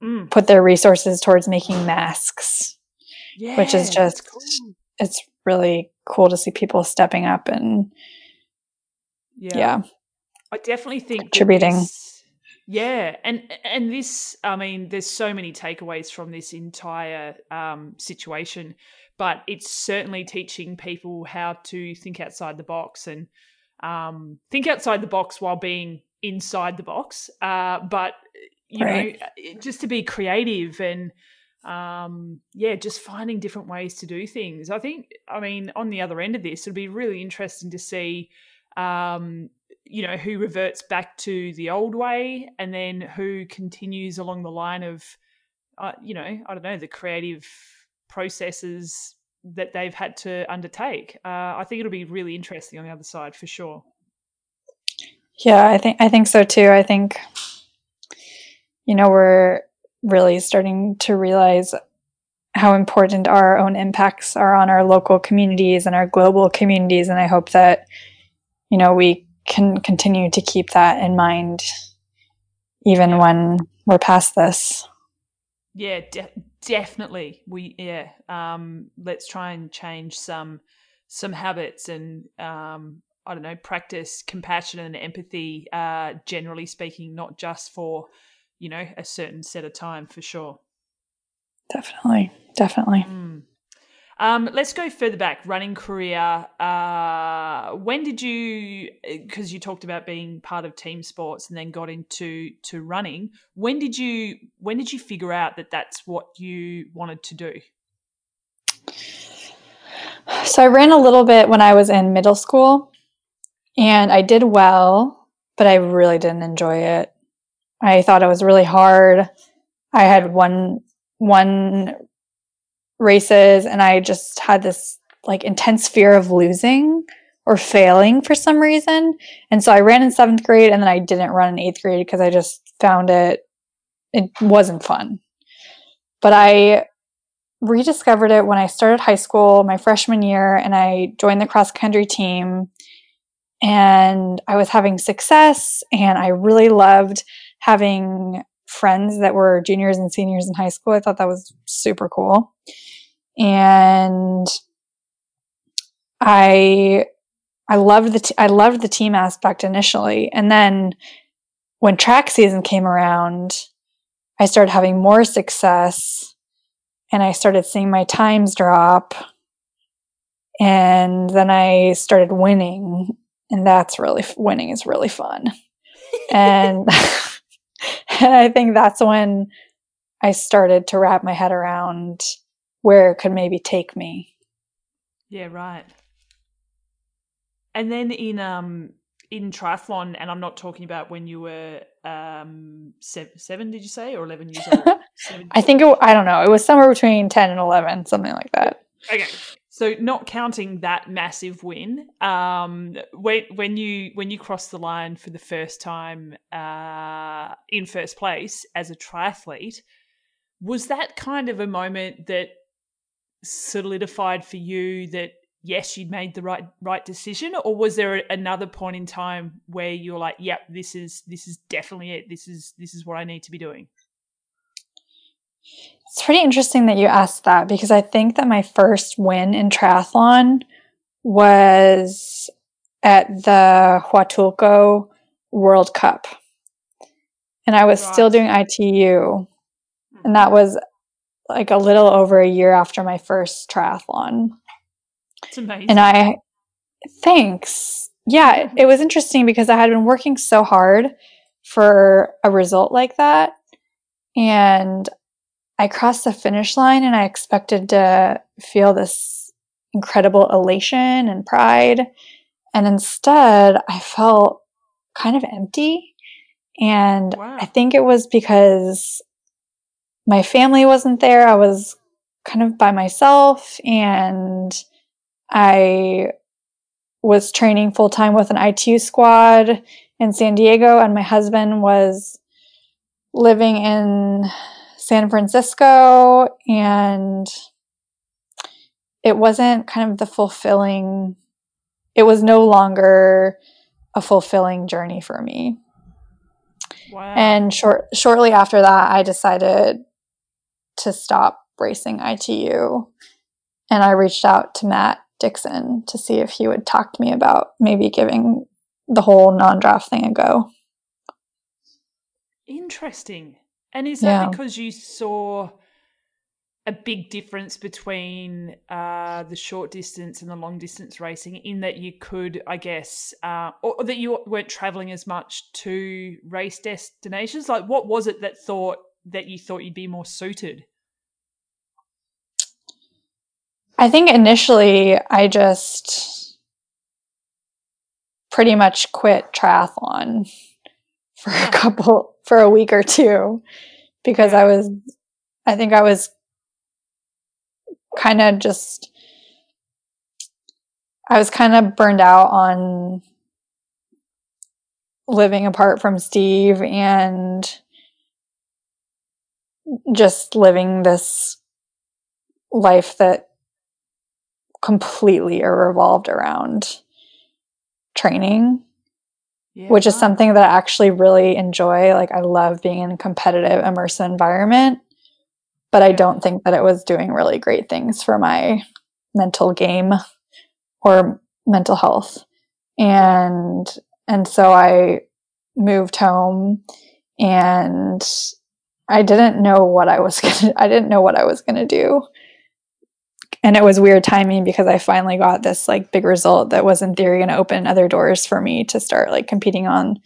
mm. put their resources towards making masks, yeah, which is just, cool. it's really cool to see people stepping up and, yeah. yeah. I definitely think contributing. Yeah, and and this, I mean, there's so many takeaways from this entire um, situation, but it's certainly teaching people how to think outside the box and um, think outside the box while being inside the box. Uh, but you right. know, just to be creative and um, yeah, just finding different ways to do things. I think, I mean, on the other end of this, it'll be really interesting to see, um, you know, who reverts back to the old way and then who continues along the line of, uh, you know, I don't know, the creative processes that they've had to undertake. Uh, I think it'll be really interesting on the other side for sure. Yeah, I think I think so too. I think you know we're really starting to realize how important our own impacts are on our local communities and our global communities and I hope that you know we can continue to keep that in mind even yeah. when we're past this. Yeah, de- definitely. We yeah. Um, let's try and change some some habits and um, I don't know, practice compassion and empathy. Uh, generally speaking, not just for you know a certain set of time, for sure. Definitely, definitely. Mm. Um, let's go further back. Running career. Uh, when did you? Because you talked about being part of team sports and then got into to running. When did you? When did you figure out that that's what you wanted to do? So I ran a little bit when I was in middle school, and I did well, but I really didn't enjoy it. I thought it was really hard. I had one one races and I just had this like intense fear of losing or failing for some reason. And so I ran in seventh grade and then I didn't run in eighth grade because I just found it, it wasn't fun. But I rediscovered it when I started high school, my freshman year, and I joined the cross country team. And I was having success and I really loved having friends that were juniors and seniors in high school. I thought that was super cool. And I I loved the t- I loved the team aspect initially. And then when track season came around, I started having more success and I started seeing my times drop. And then I started winning and that's really winning is really fun. and and I think that's when I started to wrap my head around where it could maybe take me. Yeah, right. And then in um in triathlon, and I'm not talking about when you were um seven, seven did you say, or eleven years old? I think it, I don't know. It was somewhere between ten and eleven, something like that. Okay, so not counting that massive win, um, when when you when you crossed the line for the first time uh, in first place as a triathlete, was that kind of a moment that solidified for you that yes, you'd made the right right decision, or was there another point in time where you're like, "Yep, this is this is definitely it. This is this is what I need to be doing." It's pretty interesting that you asked that because I think that my first win in triathlon was at the Huatulco World Cup. And I was still doing ITU. And that was like a little over a year after my first triathlon. It's amazing. And I, thanks. Yeah, it was interesting because I had been working so hard for a result like that. And I crossed the finish line and I expected to feel this incredible elation and pride. And instead, I felt kind of empty. And wow. I think it was because my family wasn't there. I was kind of by myself and I was training full time with an ITU squad in San Diego, and my husband was living in San Francisco, and it wasn't kind of the fulfilling, it was no longer a fulfilling journey for me. Wow. And short, shortly after that, I decided to stop racing ITU. And I reached out to Matt Dixon to see if he would talk to me about maybe giving the whole non draft thing a go. Interesting. And is that yeah. because you saw a big difference between uh, the short distance and the long distance racing in that you could, I guess, uh, or, or that you weren't traveling as much to race destinations? Like, what was it that thought that you thought you'd be more suited? I think initially I just pretty much quit triathlon for a couple for a week or two because I was I think I was kind of just I was kind of burned out on living apart from Steve and just living this life that completely revolved around training, yeah. which is something that I actually really enjoy. Like I love being in a competitive, immersive environment, but I don't think that it was doing really great things for my mental game or mental health. And and so I moved home and I didn't know what I was to I didn't know what I was to do and it was weird timing because I finally got this like big result that was in theory to open other doors for me to start like competing on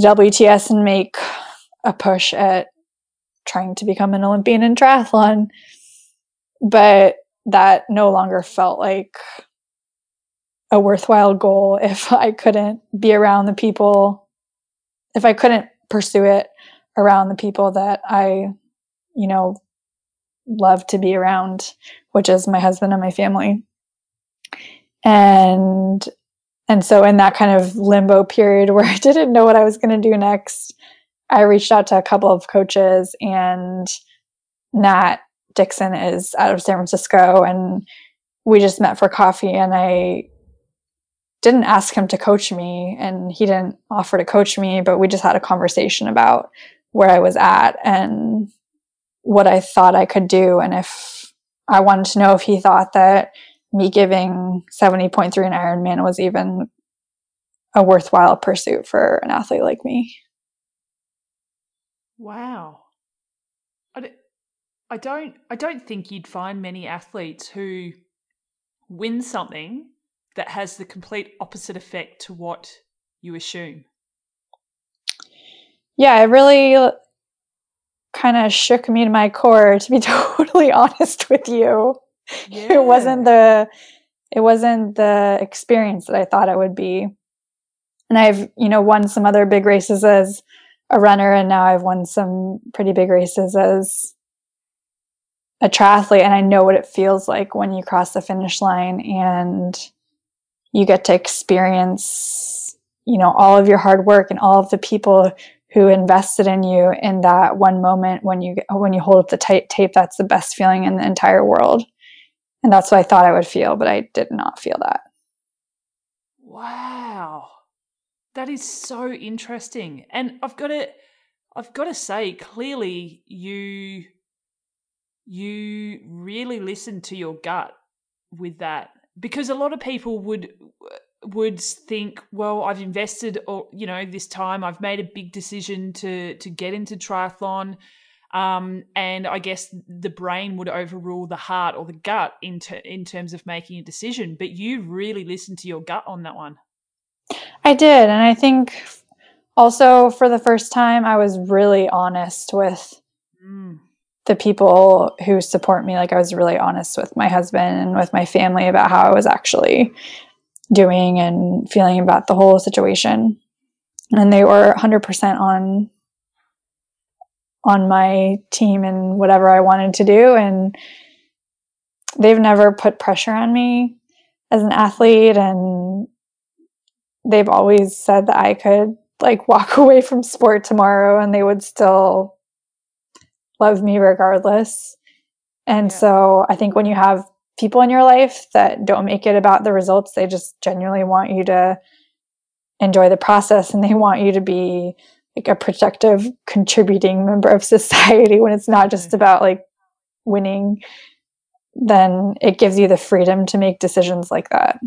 WTS and make a push at trying to become an Olympian in triathlon. But that no longer felt like a worthwhile goal if I couldn't be around the people, if I couldn't pursue it around the people that I, you know, love to be around, which is my husband and my family. And and so in that kind of limbo period where I didn't know what I was going to do next, I reached out to a couple of coaches and Matt Dixon is out of San Francisco and we just met for coffee and I didn't ask him to coach me and he didn't offer to coach me, but we just had a conversation about where I was at and what I thought I could do. And if I wanted to know if he thought that me giving 70.3 an Ironman was even a worthwhile pursuit for an athlete like me. Wow. I don't I don't think you'd find many athletes who win something that has the complete opposite effect to what you assume? Yeah, it really kind of shook me to my core to be totally honest with you. Yeah. It wasn't the it wasn't the experience that I thought it would be. And I've, you know, won some other big races as a runner and now I've won some pretty big races as a triathlete and I know what it feels like when you cross the finish line and you get to experience, you know, all of your hard work and all of the people who invested in you in that one moment when you when you hold up the tight tape that's the best feeling in the entire world. And that's what i thought i would feel but i did not feel that. Wow. That is so interesting. And i've got to i've got to say clearly you you really listened to your gut with that because a lot of people would would think, well, I've invested, or you know, this time I've made a big decision to to get into triathlon, um, and I guess the brain would overrule the heart or the gut in ter- in terms of making a decision. But you really listened to your gut on that one. I did, and I think also for the first time, I was really honest with. Mm. The people who support me, like I was really honest with my husband and with my family about how I was actually doing and feeling about the whole situation. And they were 100% on on my team and whatever I wanted to do and they've never put pressure on me as an athlete and they've always said that I could like walk away from sport tomorrow and they would still love me regardless. And yeah. so I think when you have people in your life that don't make it about the results. They just genuinely want you to enjoy the process and they want you to be like a productive, contributing member of society when it's not just mm-hmm. about like winning. Then it gives you the freedom to make decisions like that.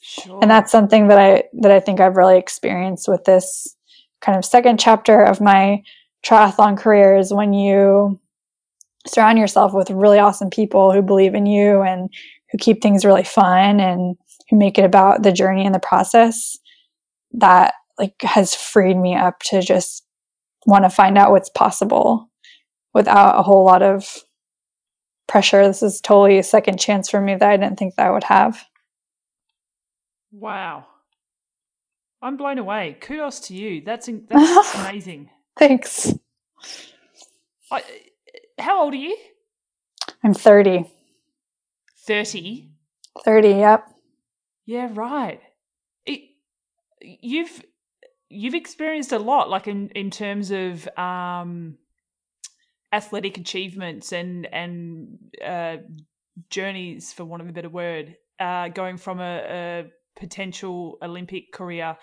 Sure. And that's something that I that I think I've really experienced with this kind of second chapter of my triathlon career is when you surround yourself with really awesome people who believe in you and who keep things really fun and who make it about the journey and the process that like has freed me up to just want to find out what's possible without a whole lot of pressure. This is totally a second chance for me that i didn't think that i would have. Wow. I'm blown away. Kudos to you. That's that's amazing. Thanks. I, how old are you? I'm 30. 30? 30, yep. Yeah, right. It, you've you've experienced a lot like in in terms of um athletic achievements and and uh journeys for want of a better word uh going from a, a potential olympic career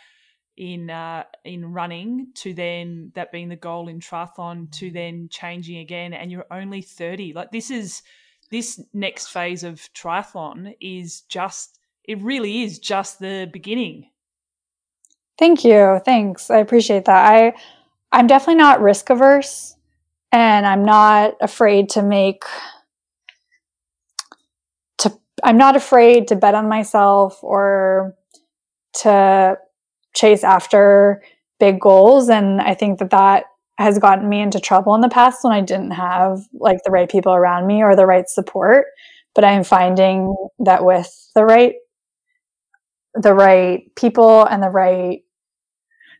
in uh, in running to then that being the goal in triathlon to then changing again and you're only 30 like this is this next phase of triathlon is just it really is just the beginning. Thank you. Thanks. I appreciate that. I i'm definitely not risk averse and i'm not afraid to make to i'm not afraid to bet on myself or to chase after big goals. And i think that that has gotten me into trouble in the past when i didn't have like the right people around me or the right support. But i'm finding that with the right the right people and the right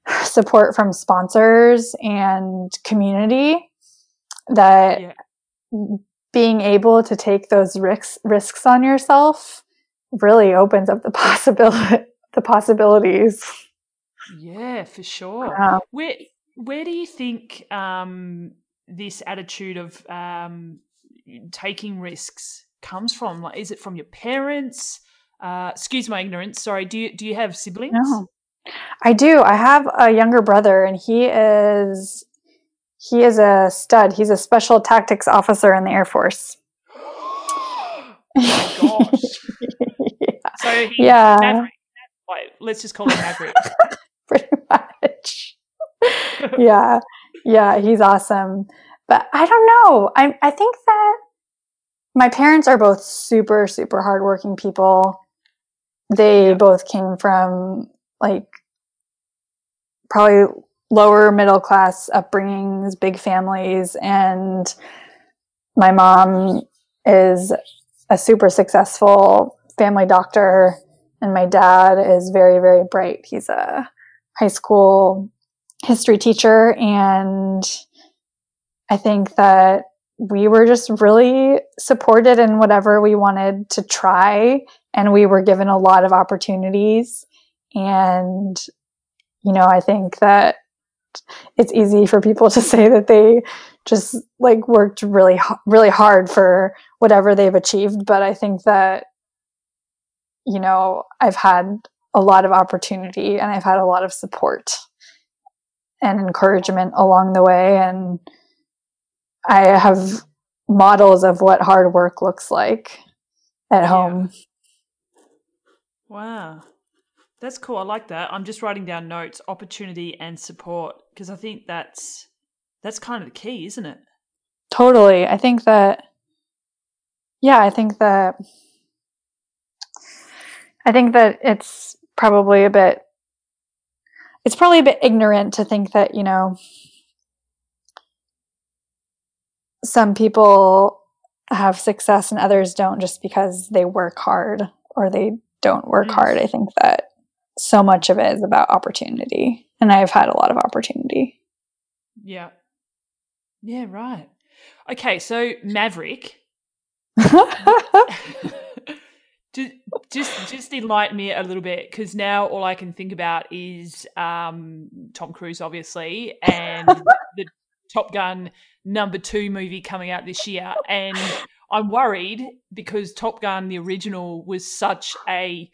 support from sponsors and community that yeah. being able to take those risks risks on yourself really opens up the possibility the possibilities yeah, for sure. Uh, where where do you think um, this attitude of um, taking risks comes from? Like, is it from your parents? Uh, excuse my ignorance. Sorry. Do you do you have siblings? No, I do. I have a younger brother, and he is he is a stud. He's a special tactics officer in the Air Force. oh my gosh. yeah. So yeah. Maverick. Let's just call him Maverick. pretty much. yeah. Yeah, he's awesome. But I don't know. I I think that my parents are both super super hardworking people they both came from like probably lower middle class upbringings, big families, and my mom is a super successful family doctor, and my dad is very, very bright. He's a high school history teacher, and I think that we were just really supported in whatever we wanted to try, and we were given a lot of opportunities. And, you know, I think that it's easy for people to say that they just like worked really really hard for whatever they've achieved but i think that you know i've had a lot of opportunity and i've had a lot of support and encouragement along the way and i have models of what hard work looks like at yeah. home wow that's cool. I like that. I'm just writing down notes, opportunity and support because I think that's that's kind of the key, isn't it? Totally. I think that yeah, I think that I think that it's probably a bit it's probably a bit ignorant to think that, you know, some people have success and others don't just because they work hard or they don't work mm. hard. I think that so much of it is about opportunity. And I've had a lot of opportunity. Yeah. Yeah, right. Okay, so Maverick. just, just, just enlighten me a little bit because now all I can think about is um, Tom Cruise, obviously, and the Top Gun number two movie coming out this year. And I'm worried because Top Gun, the original, was such a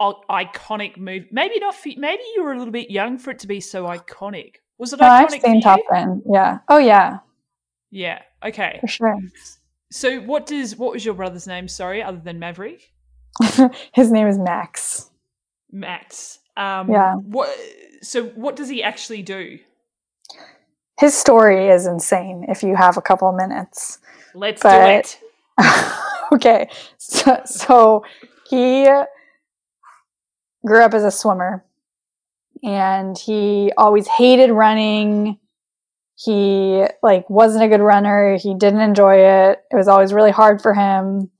iconic movie. Maybe not. For, maybe you were a little bit young for it to be so iconic. Was it no, iconic? I've seen Top Gun. Yeah. Oh yeah. Yeah. Okay. For sure. So, what does what was your brother's name? Sorry, other than Maverick. His name is Max. Max. Um, yeah. What? So, what does he actually do? His story is insane. If you have a couple minutes, let's but, do it. okay. So, so he grew up as a swimmer and he always hated running he like wasn't a good runner he didn't enjoy it it was always really hard for him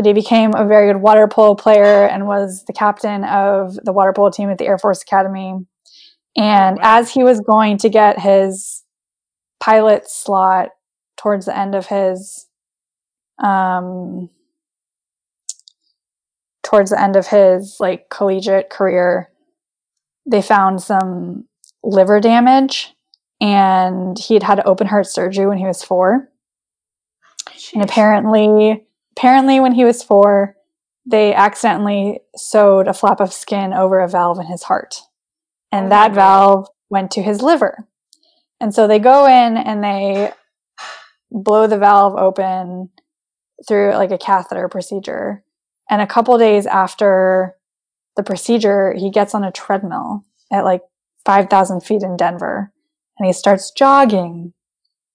but he became a very good water polo player and was the captain of the water polo team at the air force academy and as he was going to get his pilot slot towards the end of his um towards the end of his like collegiate career, they found some liver damage and he had had open heart surgery when he was four. Jeez. And apparently, apparently when he was four, they accidentally sewed a flap of skin over a valve in his heart. And oh that valve went to his liver. And so they go in and they blow the valve open through like a catheter procedure. And a couple days after the procedure, he gets on a treadmill at like 5,000 feet in Denver and he starts jogging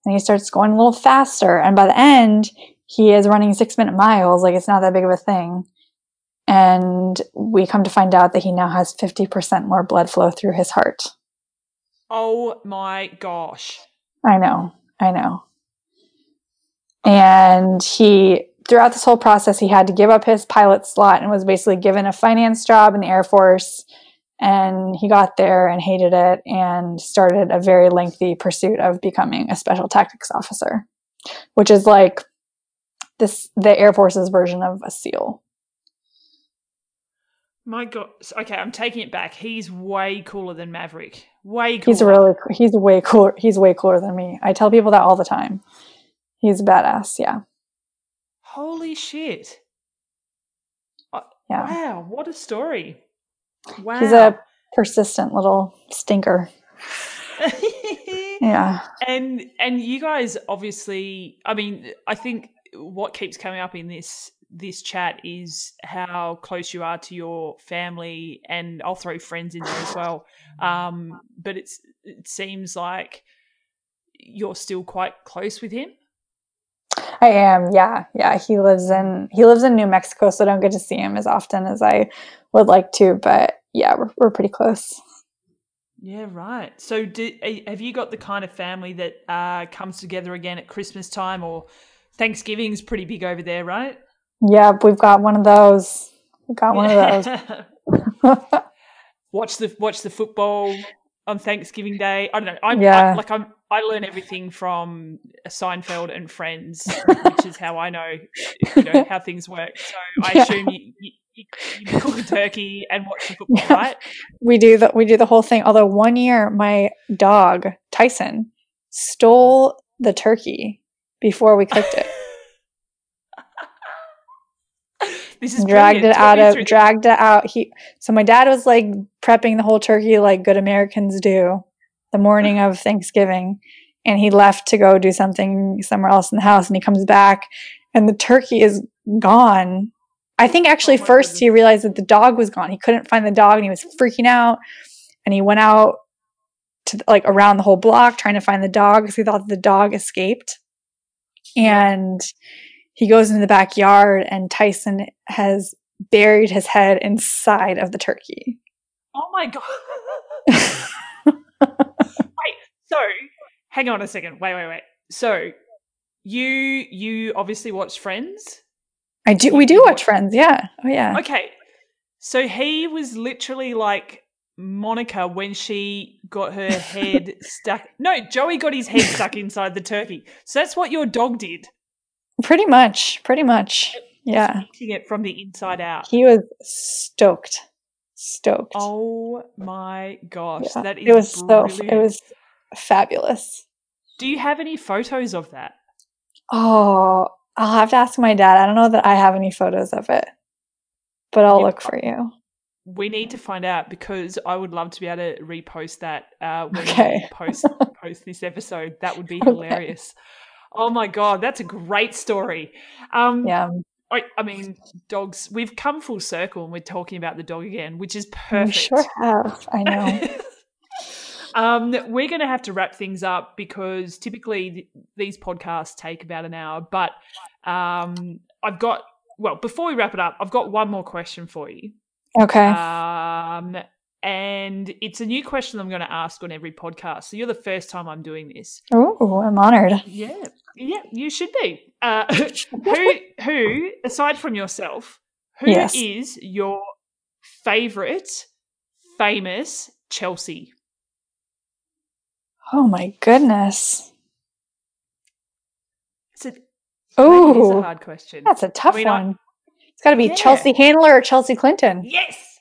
and he starts going a little faster. And by the end, he is running six minute miles. Like it's not that big of a thing. And we come to find out that he now has 50% more blood flow through his heart. Oh my gosh. I know. I know. And he throughout this whole process, he had to give up his pilot slot and was basically given a finance job in the Air Force. And he got there and hated it and started a very lengthy pursuit of becoming a special tactics officer, which is like this the Air Force's version of a SEAL. My God. Okay, I'm taking it back. He's way cooler than Maverick. Way cooler. He's really he's way cooler. He's way cooler than me. I tell people that all the time. He's badass. Yeah. Holy shit. Uh, yeah. Wow, what a story. Wow. He's a persistent little stinker. yeah. And and you guys obviously I mean, I think what keeps coming up in this this chat is how close you are to your family and I'll throw friends in there as well. Um, but it's it seems like you're still quite close with him. I am. Yeah, yeah. He lives in he lives in New Mexico, so I don't get to see him as often as I would like to. But yeah, we're we're pretty close. Yeah, right. So, do, have you got the kind of family that uh, comes together again at Christmas time or Thanksgiving is pretty big over there, right? Yeah, we've got one of those. We've got one of those. watch the watch the football on Thanksgiving Day. I don't know. I'm yeah. I, like I'm. I learn everything from Seinfeld and Friends, which is how I know, you know how things work. So I yeah. assume you, you, you, you, cook a turkey and watch the football, yeah. right? We do the we do the whole thing. Although one year my dog Tyson stole the turkey before we cooked it. This is dragged brilliant. it out of dragged it out. He so my dad was like prepping the whole turkey like good Americans do the morning of Thanksgiving, and he left to go do something somewhere else in the house, and he comes back, and the turkey is gone. I think oh actually oh first he realized that the dog was gone. He couldn't find the dog, and he was freaking out, and he went out to like around the whole block trying to find the dog because he thought the dog escaped, and. Yeah he goes into the backyard and Tyson has buried his head inside of the turkey. Oh my god. wait, so hang on a second. Wait, wait, wait. So you you obviously watch Friends? I do we do watch Friends, yeah. Oh yeah. Okay. So he was literally like Monica when she got her head stuck. No, Joey got his head stuck inside the turkey. So that's what your dog did. Pretty much. Pretty much. Yeah. Eating it from the inside out. He was stoked. Stoked. Oh my gosh. Yeah. That is it was brilliant. so it was fabulous. Do you have any photos of that? Oh, I'll have to ask my dad. I don't know that I have any photos of it. But I'll look for you. We need to find out because I would love to be able to repost that uh, when okay. we post post this episode. That would be hilarious. Oh my god, that's a great story. Um, yeah. I, I, mean, dogs. We've come full circle, and we're talking about the dog again, which is perfect. We sure have. I know. um, we're going to have to wrap things up because typically th- these podcasts take about an hour. But um, I've got well, before we wrap it up, I've got one more question for you. Okay. Um, and it's a new question I'm going to ask on every podcast. So you're the first time I'm doing this. Oh, I'm honored. Yeah, yeah, you should be. Uh, who, who, aside from yourself, who yes. is your favorite famous Chelsea? Oh my goodness. It's a, oh, a hard question. That's a tough I mean, one. I, it's got to be yeah. Chelsea Handler or Chelsea Clinton. Yes.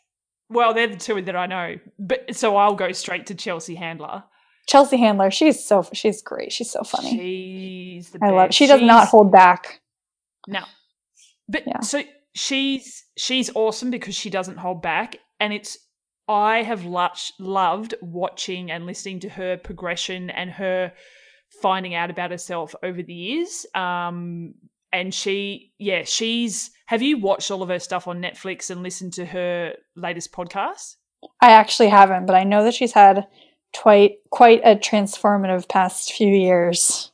Well, they're the two that I know, but so I'll go straight to Chelsea Handler. Chelsea Handler, she's so she's great. She's so funny. She's the I best. love. She does not hold back. No, but yeah. so she's she's awesome because she doesn't hold back, and it's I have loved watching and listening to her progression and her finding out about herself over the years. Um, and she, yeah, she's. Have you watched all of her stuff on Netflix and listened to her latest podcast? I actually haven't, but I know that she's had quite quite a transformative past few years.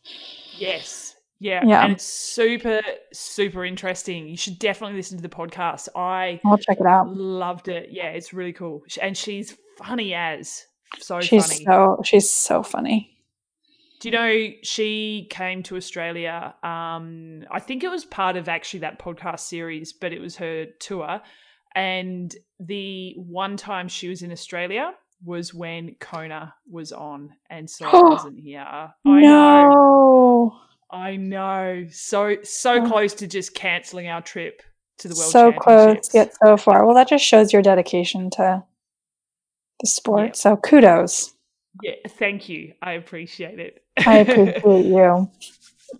Yes. Yeah. yeah. And it's super, super interesting. You should definitely listen to the podcast. I I'll check it out. Loved it. Yeah, it's really cool. And she's funny as so she's funny. so she's so funny. Do you know she came to Australia? Um, I think it was part of actually that podcast series, but it was her tour. And the one time she was in Australia was when Kona was on, and so I wasn't here. I no. know. I know. So so close to just cancelling our trip to the world. So close, yet so far. Well, that just shows your dedication to the sport. Yeah. So kudos. Yeah, thank you. I appreciate it. I appreciate you.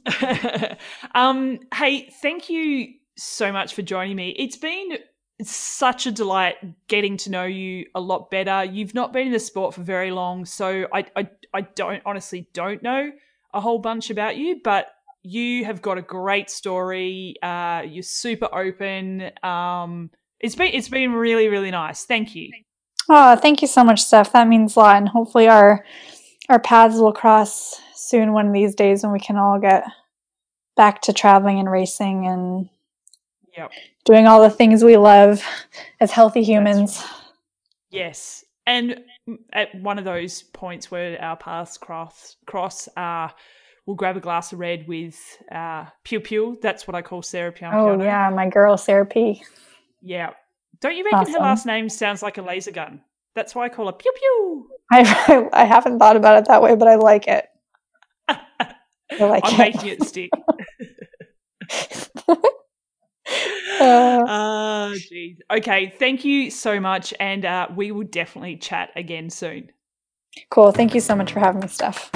um, hey, thank you so much for joining me. It's been such a delight getting to know you a lot better. You've not been in the sport for very long, so I, I, I don't honestly don't know a whole bunch about you, but you have got a great story. Uh, you're super open. Um, it's been it's been really really nice. Thank you. Oh, thank you so much, Steph. That means a lot, and hopefully our our paths will cross soon one of these days when we can all get back to traveling and racing and Yep. doing all the things we love as healthy humans. Yes. And at one of those points where our paths cross, cross uh, we'll grab a glass of red with uh, Pew Pew. That's what I call Sarah Oh yeah, my girl Sarah P. Yeah. Don't you reckon her last name sounds like a laser gun? That's why I call her Pew Pew. I I haven't thought about it that way, but I like it. I like I'm it. making it stick. Uh. Geez. Okay. Thank you so much. And uh, we will definitely chat again soon. Cool. Thank you so much for having me, Steph.